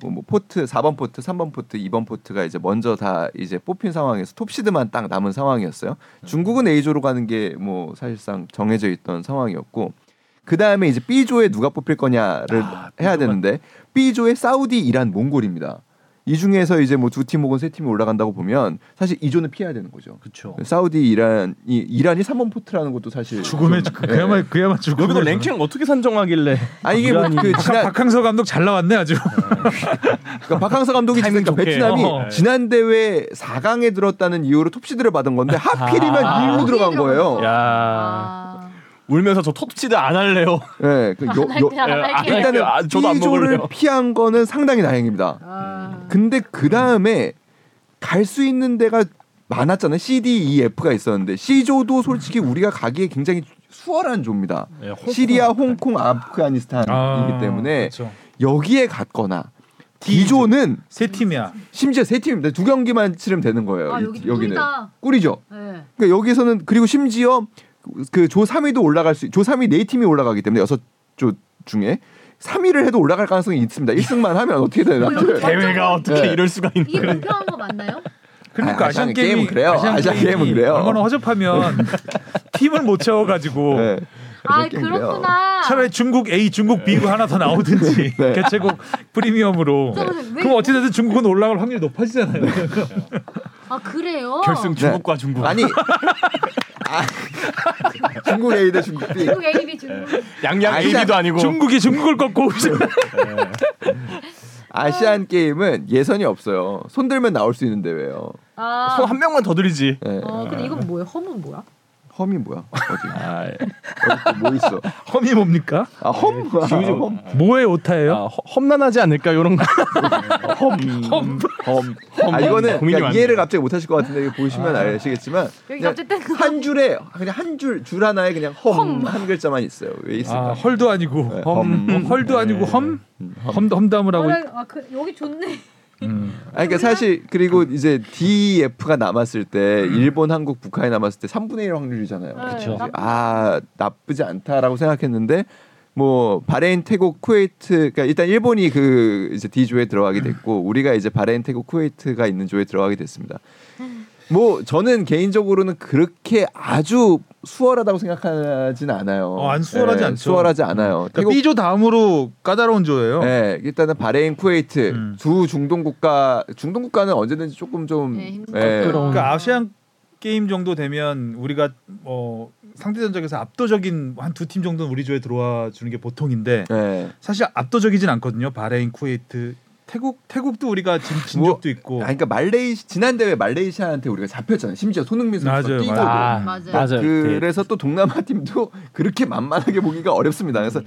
뭐, 뭐 포트 4번 포트, 3번 포트, 2번 포트가 이제 먼저 다 이제 뽑힌 상황에서 톱시드만 딱 남은 상황이었어요. 중국은 A조로 가는 게 뭐 사실상 정해져 있던 상황이었고 그 다음에 이제 B조에 누가 뽑힐 거냐를 아, 해야 B조가- 되는데 B조에 사우디, 이란, 몽골입니다. 이 중에서 이제 뭐 두 팀 혹은 세 팀이 올라간다고 보면 사실 이 조는 피해야 되는 거죠. 그렇죠. 사우디, 이란이 이란이 3번 포트라는 것도 사실 죽음의 좀- 그- 그야말로 그야말로 죽음의 여기도 전- 랭킹 어떻게 산정하길래? 아니 이게 뭐그 박, 지난 박항서 감독 잘 나왔네 아주. 그러니까 박항서 감독이 그러니까. 베트남이 어. 지난 대회 4강에 들었다는 이유로 톱시드를 받은 건데 하필이면 아. B로 들어간 거예요. 야 아. 울면서 저 톱치드 안 할래요. 네, 그 요, 요, 안 아, 할게. 일단은 아, 저도 안 B조를 먹을래요. 피한 거는 상당히 다행입니다. 아. 근데 그 다음에 갈 수 있는 데가 많았잖아요. C, D, E, F가 있었는데 C조도 솔직히 우리가 가기에 굉장히 수월한 조입니다. 네, 홍콩. 시리아, 홍콩, 아프가니스탄이기 아, 때문에 그렇죠. 여기에 갔거나 D조. D조는 세 팀이야. 심지어 세 팀입니다. 두 경기만 치르면 되는 거예요. 아 이- 여기 여기는 꿀이다. 꿀이죠. 네. 그러니까 여기서는 그리고 심지어 그 조 3위도 올라갈 수, 조 3위 네 팀이 올라가기 때문에 여섯 조 중에 3위를 해도 올라갈 가능성이 있습니다. 1승만 하면 어떻게 되나? 어, 여기 대회가 어떻게 네. 이럴 수가 있는? 이게 공평한 거 맞나요? 그러니까 아, 아시안 아시안 게임이 게임은 그래요. 아시안 게임은 게임이 그래요. 얼마나 허접하면 팀을 못 채워가지고 네. 아 아시안 게임은. 그렇구나. 차라리 중국 A, 중국 B로 하나 더 나오든지 네. 개최국 프리미엄으로. 그럼 어찌됐든 중국은 올라갈 확률이 높아지잖아요. 아 그래요. 결승 네. 중국과 중국. 아니 아, 중국 A 대 중국 B. 중국 AB 중국. 양양 아시아- AB도 아니고. 중국이 중국을 꺾고 오죠. 아시안 게임은 예선이 없어요. 손 들면 나올 수 있는 대회예요. 아. 손한 명만 더 들이지. 네. 어 근데 이건 뭐예요? 험은 뭐야? 험이 뭐야? 어디? 아, 어디 뭐 있어? 험이 뭡니까? 아 험? 아, 험? 뭐의 오타예요? 아, 허- 험난하지 않을까 이런 거. 험. 험. 험. 아 이거는 그러니까. 이해를 갑자기 못하실 것 같은데 보시면 아 시겠지만 여기 그냥 어쨌든 한 줄에 그냥 한 줄 줄 하나에 그냥 험 한 글자만 있어요. 왜 있을까? 아, 헐도 아니고 네, 험, 험. 헐도 아니고 험, 험 험담을 하고. 있- 아, 그, 여기 좋네. 음. 아니 그러니까 사실 그리고 이제 DF가 남았을 때 일본, 한국, 북한이 남았을 때 3분의 1 확률이잖아요. 그쵸. 나쁘지 아 나쁘지 않다라고 생각했는데 뭐 바레인, 태국, 쿠웨이트 그러니까 일단 일본이 그 이제 D 조에 들어가게 됐고 우리가 이제 바레인, 태국, 쿠웨이트가 있는 조에 들어가게 됐습니다. 뭐 저는 개인적으로는 그렇게 아주 수월하다고 생각하진 않아요. 어, 안 수월하지 예, 않죠. 수월하지 않아요. 그러니까 B조 다음으로 까다로운 조예요. 네, 일단은 바레인, 쿠웨이트 음. 두 중동 국가 중동 국가는 언제든지 조금 좀 네. 예, 그러니까 아시안 게임 정도 되면 우리가 어, 상대 전적에서 압도적인 한 두 팀 정도는 우리 조에 들어와 주는 게 보통인데 예. 사실 압도적이진 않거든요. 바레인, 쿠웨이트 태국 태국도 우리가 진, 진 뭐, 적도 있고. 아, 그러니까 말레이시 지난 대회 말레이시아한테 우리가 잡혔잖아요. 심지어 손흥민 선수가 맞아요, 뛰고 맞아요. 아, 맞아요. 맞아요. 그래서 또 동남아 팀도 그렇게 만만하게 보기가 어렵습니다. 그래서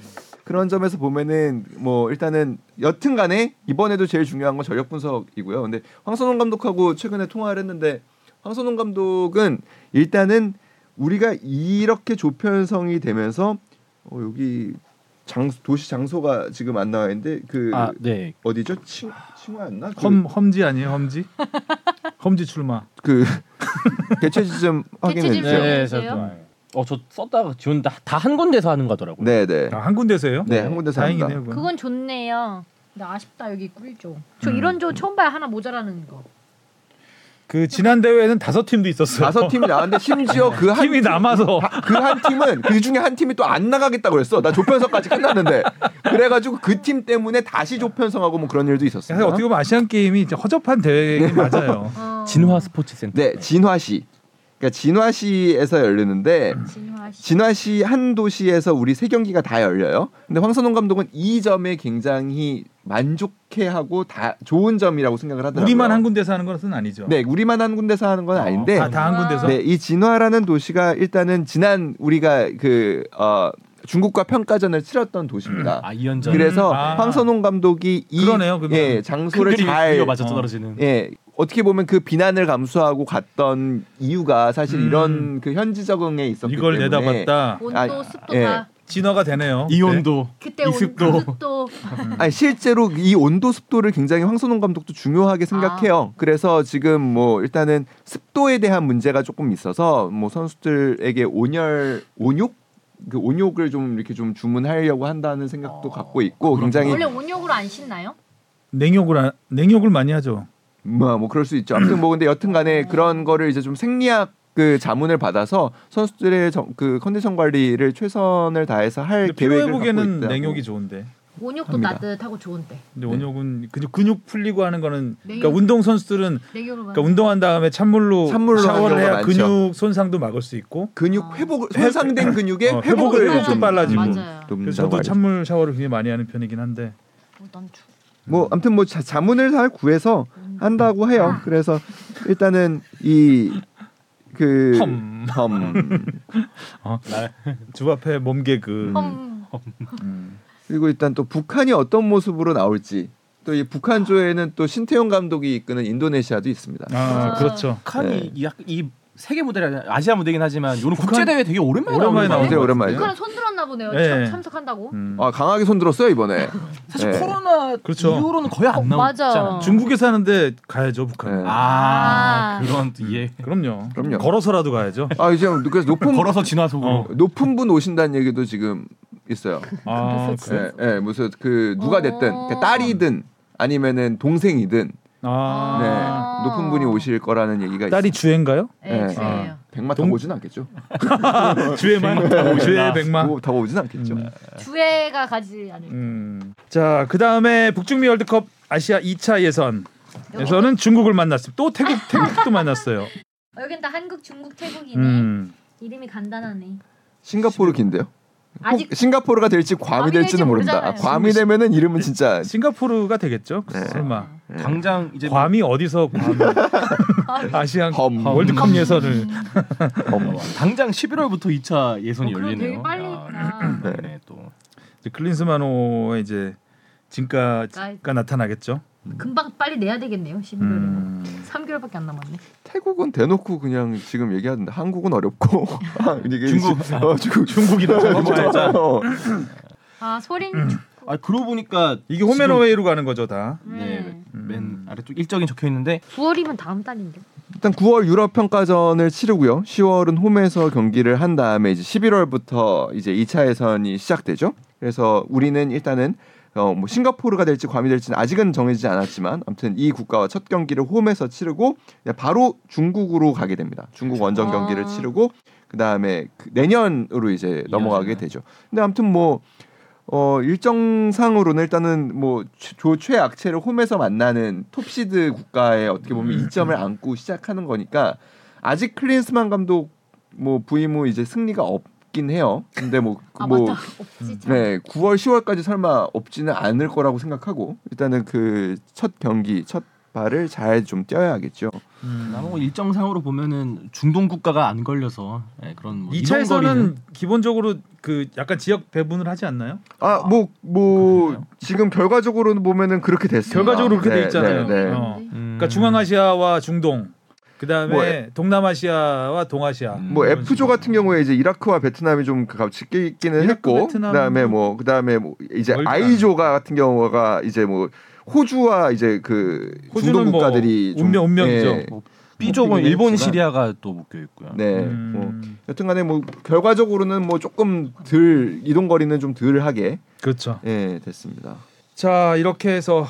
그런 점에서 보면은 뭐 일단은 여튼간에 이번에도 제일 중요한 건 전력 분석이고요. 근데 황선홍 감독하고 최근에 통화를 했는데 황선홍 감독은 일단은 우리가 이렇게 조편성이 되면서 어, 여기 장 도시 장소가 지금 안 나와 있는데 그 아, 네. 어디죠? 칭 칭화였나? 그, 험 험지 아니에요 험지? 험지 출마. 그 개최 지점 확인해 주세요. 네. 저도 어, 저 썼다가 지원 다한 군데서 하는 거더라고요. 네, 네. 아, 한 군데서요? 네, 한 군데서. 다행이네요. 그건. 그건 좋네요. 근데 아쉽다 여기 꿀조. 저 음. 이런 조 처음 봐요. 하나 모자라는 거. 그 지난 대회에는 다섯 팀도 있었어요. 다섯 팀이 나왔는데 심지어 그 한 팀이 남아서 그 한 팀은 그 중에 한 팀이 또 안 나가겠다고 그랬어. 나 조편성까지 끝났는데. 그래가지고 그 팀 때문에 다시 조편성하고 뭐 그런 일도 있었어요. 어떻게 보면 아시안 게임이 이제 허접한 대회긴 맞아요. 어. 진화 스포츠 센터. 네, 진화시. 그러니까 진화시에서 열리는데 진화 씨. 진화시 한 도시에서 우리 세 경기가 다 열려요. 근데 황선홍 감독은 이 점에 굉장히 만족해하고 다 좋은 점이라고 생각을 하더라고요. 우리만 한 군데서 하는 것은 아니죠. 네, 우리만 한 군데서 하는 건 아닌데 다한 군데서. 네, 이 진화라는 도시가 일단은 지난 우리가 그 어, 중국과 평가전을 치렀던 도시입니다. 아, 이연전. 그래서 아. 황선홍 감독이 이 그러네요. 예, 장소를 잘잘 맞아 어. 떨어지는. 예, 어떻게 보면 그 비난을 감수하고 갔던 이유가 사실 음. 이런 그 현지 적응에 있었기 이걸 때문에 내다봤다. 온도 아, 습도가 진화가 되네요. 이 온도. 그때 온 이습도. 습도 아니 실제로 이 온도 습도를 굉장히 황선홍 감독도 중요하게 생각해요. 그래서 지금 뭐 일단은 습도에 대한 문제가 조금 있어서 뭐 선수들에게 온열 온욕 그 온욕을 좀 이렇게 좀 주문하려고 한다는 생각도 갖고 있고 굉장히 원래 온욕으로 안 씻나요? 냉욕을 안- 냉욕을 많이 하죠. 뭐, 뭐 그럴 수 있죠. 아무튼 뭐 근데 여튼간에 그런 거를 이제 좀 생리학 그 자문을 받아서 선수들의 정, 그 컨디션 관리를 최선을 다해서 할 계획을 갖고 있다고. 냉욕이 좋은데. 온욕도 합니다. 따뜻하고 좋은데 근데 네. 온욕은 근육 근육 풀리고 하는 거는 그러니까 냉욕. 운동 선수들은 그러니까 운동한 다음에 찬물로, 찬물로 샤워를 해야 많죠. 근육 손상도 막을 수 있고. 근육 아. 회복을 손상된 근육의 어, 회복을 회복도 좀 빨라지고. 맞아요. 좀 그래서 저도 더 찬물 샤워를 굉장히 많이 하는 편이긴 한데. 어, 난 주- 뭐 아무튼 뭐 자, 자문을 잘 구해서 한다고 해요. 그래서 일단은 이 그 험. 험. 어, 주 앞에 몸개그. 험. 음. 그리고 일단 또 북한이 어떤 모습으로 나올지 또 이 북한 조에는 또 신태용 감독이 이끄는 인도네시아도 있습니다. 아, 아. 그렇죠. 북한이 네. 이, 약- 이 세계 무대라 아시아 무대긴 하지만 북한- 국제 대회 되게 오랜만에 오랜만에 거 오랜만에. 북한은 손 들었나 보네요. 네. 참- 참석한다고. 음. 아 강하게 손 들었어요 이번에. 사실 네. 코로나 그렇죠. 이후로는 거의 안 어, 나오잖아. 맞아. 중국에 사는데 가야죠 북한. 네. 아, 아. 그런 또 이해. 그럼요. 그럼요. 걸어서라도 가야죠. 아 이제 그래서 높은 걸어서 진화속으로. 어. 높은 분 오신다는 얘기도 지금 있어요. 아. 예, 예, 무슨 그 누가 됐든 어. 그 딸이든 아니면은 동생이든 아, 네, 아. 높은 분이 오실 거라는 얘기가 딸이 주애인가요? 네, 네. 주예요. 백마 동- 타고 오진 않겠죠. 주애만 주애 백마. 뭐 타고 오진 않겠죠. 음. 주애가 가지 않을. 음. 자, 그 다음에 북중미 월드컵 아시아 2차 예선 에서는 중국을 만났습니다. 또 태국 태국도 만났어요. 어, 여긴 다 한국, 중국, 태국이네. 음. 이름이 간단하네. 싱가포르 긴데요. 아직 꼭 싱가포르가 될지 괌이 괌이 될지는 될지 모릅니다. 아, 모르잖아요. 괌이 되면은 이름은 진짜 싱가포르가 되겠죠? 네. 설마. 네. 당장 이제 괌이 어디서 괌 아시안 험. 월드컵 예선을 험. 당장 11월부터 2차 예선이 어, 열리네요. 되게 빨리 야, 있다. 네. 네, 또 이제 클린스만호의 이제 진가가 나타나겠죠. 금방 빨리 내야 되겠네요. 11월이면. 음. 3개월밖에 안 남았네. 태국은 대놓고 그냥 지금 얘기하는데 한국은 어렵고 이게 중국. 시- 어, 중국 중국이라 진짜. 어. 아 소린 음. 아 그러고 보니까 이게 홈앤어웨이로 가는 거죠, 다. 네, 음. 맨 아래쪽 일정이 적혀 있는데 9월이면 다음 달인데. 일단 9월 유럽 평가전을 치르고요. 10월은 홈에서 경기를 한 다음에 이제 11월부터 이제 2차 예선이 시작되죠. 그래서 우리는 일단은 어, 뭐 싱가포르가 될지 괌이 될지는 아직은 정해지지 않았지만 아무튼 이 국가와 첫 경기를 홈에서 치르고 바로 중국으로 가게 됩니다. 중국 원정 경기를 아. 치르고 그 다음에 내년으로 이제 넘어가게 되죠. 근데 아무튼 뭐 어, 일정상으로는 일단은 뭐 조 최악체를 홈에서 만나는 톱시드 국가에 어떻게 보면 이점을 안고 시작하는 거니까 아직 클린스만 감독 뭐 부임 후 이제 승리가 없 없긴 해요. 근데 뭐 아 뭐. 없지. 네, 9월 10월까지 설마 없지는 않을 거라고 생각하고 일단은 그 첫 경기 첫 발을 잘좀 뛰어야겠죠. 음. 아마 뭐 일정상으로 보면은 중동 국가가 안 걸려서 예, 그런 뭐 2차에서는 이동거리는- 기본적으로 그 약간 지역 배분을 하지 않나요? 아, 뭐뭐 그런가요? 지금 결과적으로는 보면은 그렇게 됐습니다. 결과적으로 그렇게 돼 네, 있잖아요. 네, 네. 어. 음. 그러니까 중앙아시아와 중동, 그다음에 뭐 에- 동남아시아와 동아시아. 음. 뭐 F조 식으로. 같은 경우에 이제 이라크와 베트남이 좀 같이 끼기는 이라크, 했고. 그다음에 뭐 그다음에 뭐 이제 I조가 같은 경우가 이제 뭐 호주와 이제 그 중동 뭐 국가들이 좀, 운명- 운명이죠. 예, 뭐 B조는 뽑히긴 일본, 했지만. 시리아가 또 묶여 있고요. 네. 음. 뭐 여튼간에 뭐 결과적으로는 뭐 조금 덜 이동 거리는 좀 덜하게 그렇죠. 예 됐습니다. 자 이렇게 해서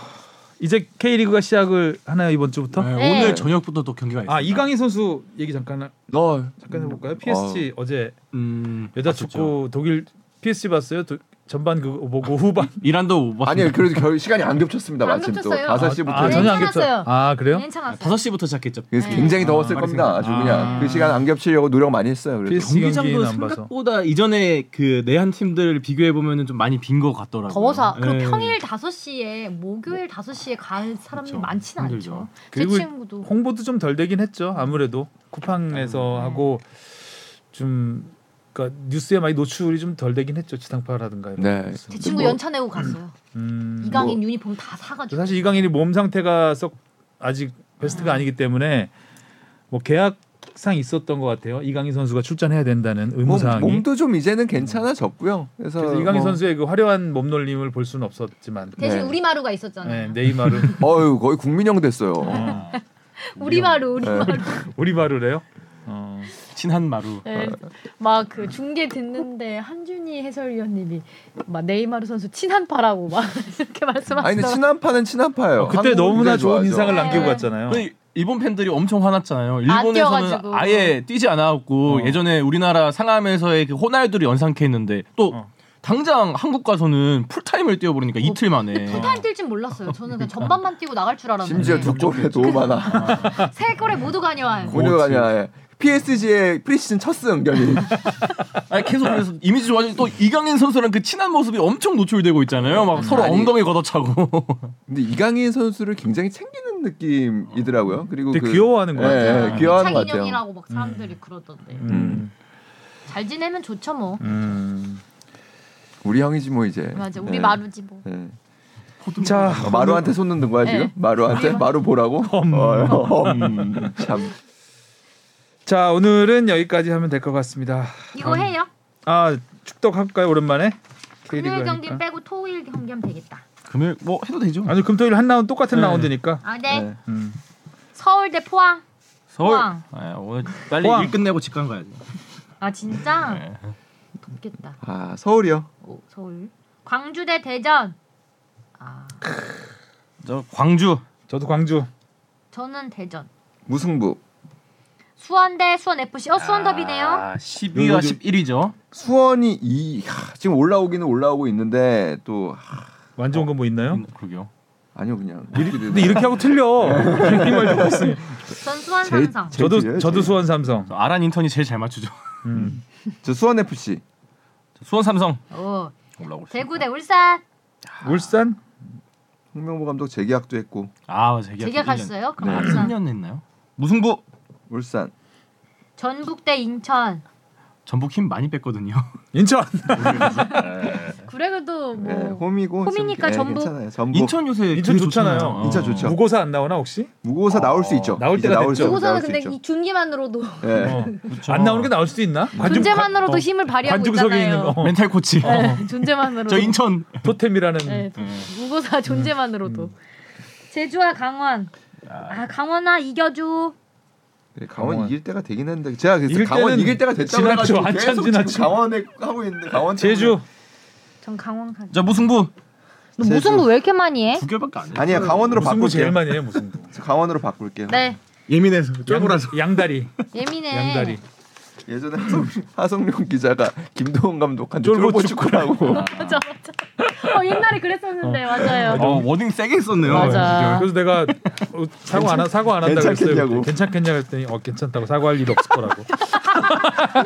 이제 K리그가 시작을 하나요 이번 주부터? 네, 네. 오늘 저녁부터 또 경기가 있어요. 아 이강인 선수 얘기 잠깐 하- 어, 잠깐 해볼까요? PSG 어 제 음, 여자 맞췄죠. 축구 독일 PSG 봤어요? 도, 전반 그거 보고 후반 이란도. 아니요 그래도 결 시간이 안 겹쳤습니다. 안 마침 또 겹쳤어요. 5시부터 아, 전혀 안. 괜찮았어요. 아 그래요? 괜찮았어요. 5시부터 시작했죠. 그래서 네. 굉장히 더웠을 아, 겁니다. 아주 아. 그냥 그 시간 안 겹치려고 노력 많이 했어요. 그래서 PSG 경기장도 봐서. 생각보다 이전에 그 내한 팀들 비교해 보면은 좀 많이 빈 것 같더라고요. 더워서 그리고 네. 평일 5시에 목요일 5시에 갈 사람이 그렇죠. 많지는 힘들죠. 않죠. 그리고 제 친구도 홍보도 좀 덜 되긴 했죠. 아무래도 쿠팡에서 음. 하고 좀 그러니까 뉴스에 많이 노출이 좀 덜 되긴 했죠. 지상파라든가 이런. 네. 데서. 제 친구 뭐- 연차 내고 갔어요. 음, 이강인 유니폼 다 사가지고. 사실 이강인이 몸 상태가 썩 아직 베스트가 아 니기 때문에 뭐 계약상 있었던 것 같아요. 이강인 선수가 출전해야 된다는 의무 몸, 사항이. 몸 도 좀 이제는 괜찮아졌고요. 그래서, 그래서 이강인 뭐, 선수의 그 화려한 몸놀림을 볼 수는 없었지만 대신 네. 우리마루가 네, 있었잖아요. 네이마르 어유 거의 국민형 됐어요. 어, 우리마루 우리마루. 우리마르래요. 어. 친한 마루. 네, 막그 중계 듣는데 한준희 해설위원님이 막 네이마르 선수 친한파라고 막 이렇게 아니 근데. 친한파는 친한파예요. 어, 그때 너무나 좋은 좋아하죠. 인상을 네. 남기고 갔잖아요. 근데 일본 팬들이 엄청 화났잖아요. 일본에서는. 아예 뛰지 않았고 어. 예전에 우리나라 상암에서의 그 호날두를 연상케 했는데 또 어. 당장 한국 가서는 풀타임을 뛰어버리니까 이틀 만에. 풀타임 뛸 줄 몰랐어요. 저는 그냥 전반만 뛰고 나갈 줄 알았는데. 심지어 두 골에 너무 많아. 세 골에 모두 가녀와요. 고녀가 아니야. 예. PSG의 프리시즌 첫승 경기. 아니, 계속 그래서 이미지 좋아지고 또 이강인 선수랑 그 친한 모습이 엄청 노출되고 있잖아요. 막 서로 아니. 엉덩이 걷어차고. 근데 이강인 선수를 굉장히 챙기는 느낌이더라고요. 그리고 되게 그, 귀여워하는 것 예, 같아요. 예, 귀여워하는 것 같아요. 차인영이라고 막 사람들이 그러던데. 음. 잘 지내면 좋죠 뭐. 음. 우리 형이지 뭐 이제. 맞아. 우리 예. 마루지 뭐. 예. 자, 어, 마루한테 손 넣는 거야 지금? 네. 마루한테? 마루 보라고? 음. 어, 음, 참. 자 오늘은 여기까지 하면 될 것 같습니다. 이거 해요? 아 축덕 할까요 오랜만에? K리그 금요일 경기 하니까. 빼고 토요일 경기 하면 되겠다. 금요일 뭐 해도 되죠. 아니 금토일 한 라운드 똑같은 네. 라운드니까. 아 네. 네. 음. 서울 대 포항. 서울. 포항. 아, 오늘 빨리 포항. 일 끝내고 직관 가야지. 아 진짜 네. 덥겠다. 아 서울이요. 오, 서울. 광주 대 대전. 아 저 광주. 저도 광주. 저는 대전. 무승부. 수원 대 수원 FC. 어 수원 더비네요. 아, 12와 요즘- 11이죠. 수원이 이 하, 지금 올라오기는 올라오고 있는데 또 하, 완전 건뭐 있나요? 음, 그러게요. 아니요 그냥. 근데 이렇게 하고 틀려. 말 듣고 있으니. 전 수원 제일- 삼성. 제일 저도 틀려요, 저도 제일. 수원 삼성. 저 아란 인턴이 제일 잘 맞추죠. 음. 저 수원 FC. 수원 삼성 오. 올라오고 있습니다. 대구 대 울산. 울산 홍명보 감독 재계약도 했고 아, 재계약. 재계약하셨어요? 그럼 네. 울산. 3년 했나요? 무승부. 울산. 전북 대 인천. 전북 힘 많이 뺐거든요. 인천. 그래 그래도 뭐 네, 홈이고 홈이니까 좀- 전북. 괜찮아요. 전북. 인천 요새 인천 좋잖아요. 좋잖아요. 인천 어. 좋죠. 무고사 안 나오나 혹시? 무고사 나올 수 있죠. 나올 때가 나올 됐죠. 수 근데. 이 존재만으로도 예. 어. 그렇죠. 안 나오는 게 나올 수도 있나? 관중- 존재만으로도 어, 힘을 발휘하고 관중석에 있잖아요. 있는 거. 멘탈 코치. 네, 존재만으로도. 저 인천. 토템이라는. 네, 음. 무고사 존재만으로도. 제주와 강원. 아 강원아 이겨줘. 네, 강원, 강원. 이길 때가 되긴 했는데 제가 그래서 이길 강원 때는 이길 때가 됐다고 지났죠. 해가지고 한참 계속 지났죠. 지금 강원에 하고 있는데 강원 때문에 제주. 전 강원 가. 자, 무승부. 너 제주. 무승부 왜 이렇게 많이 해? 두 개밖에 안 해. 아니야 강원으로 무슨 부 제일 바꿀게요. 많이 해 무슨 부. 강원으로 바꿀게요. 네 예민해서 양- 양다리. 예민해. 양다리. 예전에 하성, 하성룡 기자가 김도원 감독한테 쫄보 축구라고 맞아 맞아. 어, 옛날에 그랬었는데 맞아요. 어, 워딩 세게 했었네요. 맞아. 그래서 내가 어, 사과 안 하- 사과 안 한다고 했어요. 괜찮겠냐고. 괜찮겠냐 했더니 어 괜찮다고 사과할 일 없을 거라고.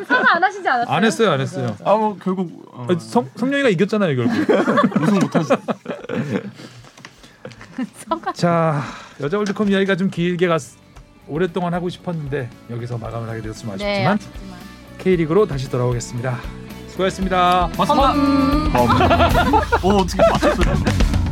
사과 안 하시지 않았어요? 안 했어요, 안 했어요. 아, 뭐 결국 어, 어, 성 성룡이가 이겼잖아요 결국. 우승 못하지. 자 여자 월드컵 이야기가 좀 길게 갔. 오랫동안 하고 싶었는데 여기서 마감을 하게 되었으면 네, 아쉽지만 아쉽지만. K리그로 다시 돌아오겠습니다. 수고하셨습니다. 맞습니다. 어, 어떻게 맞췄어요?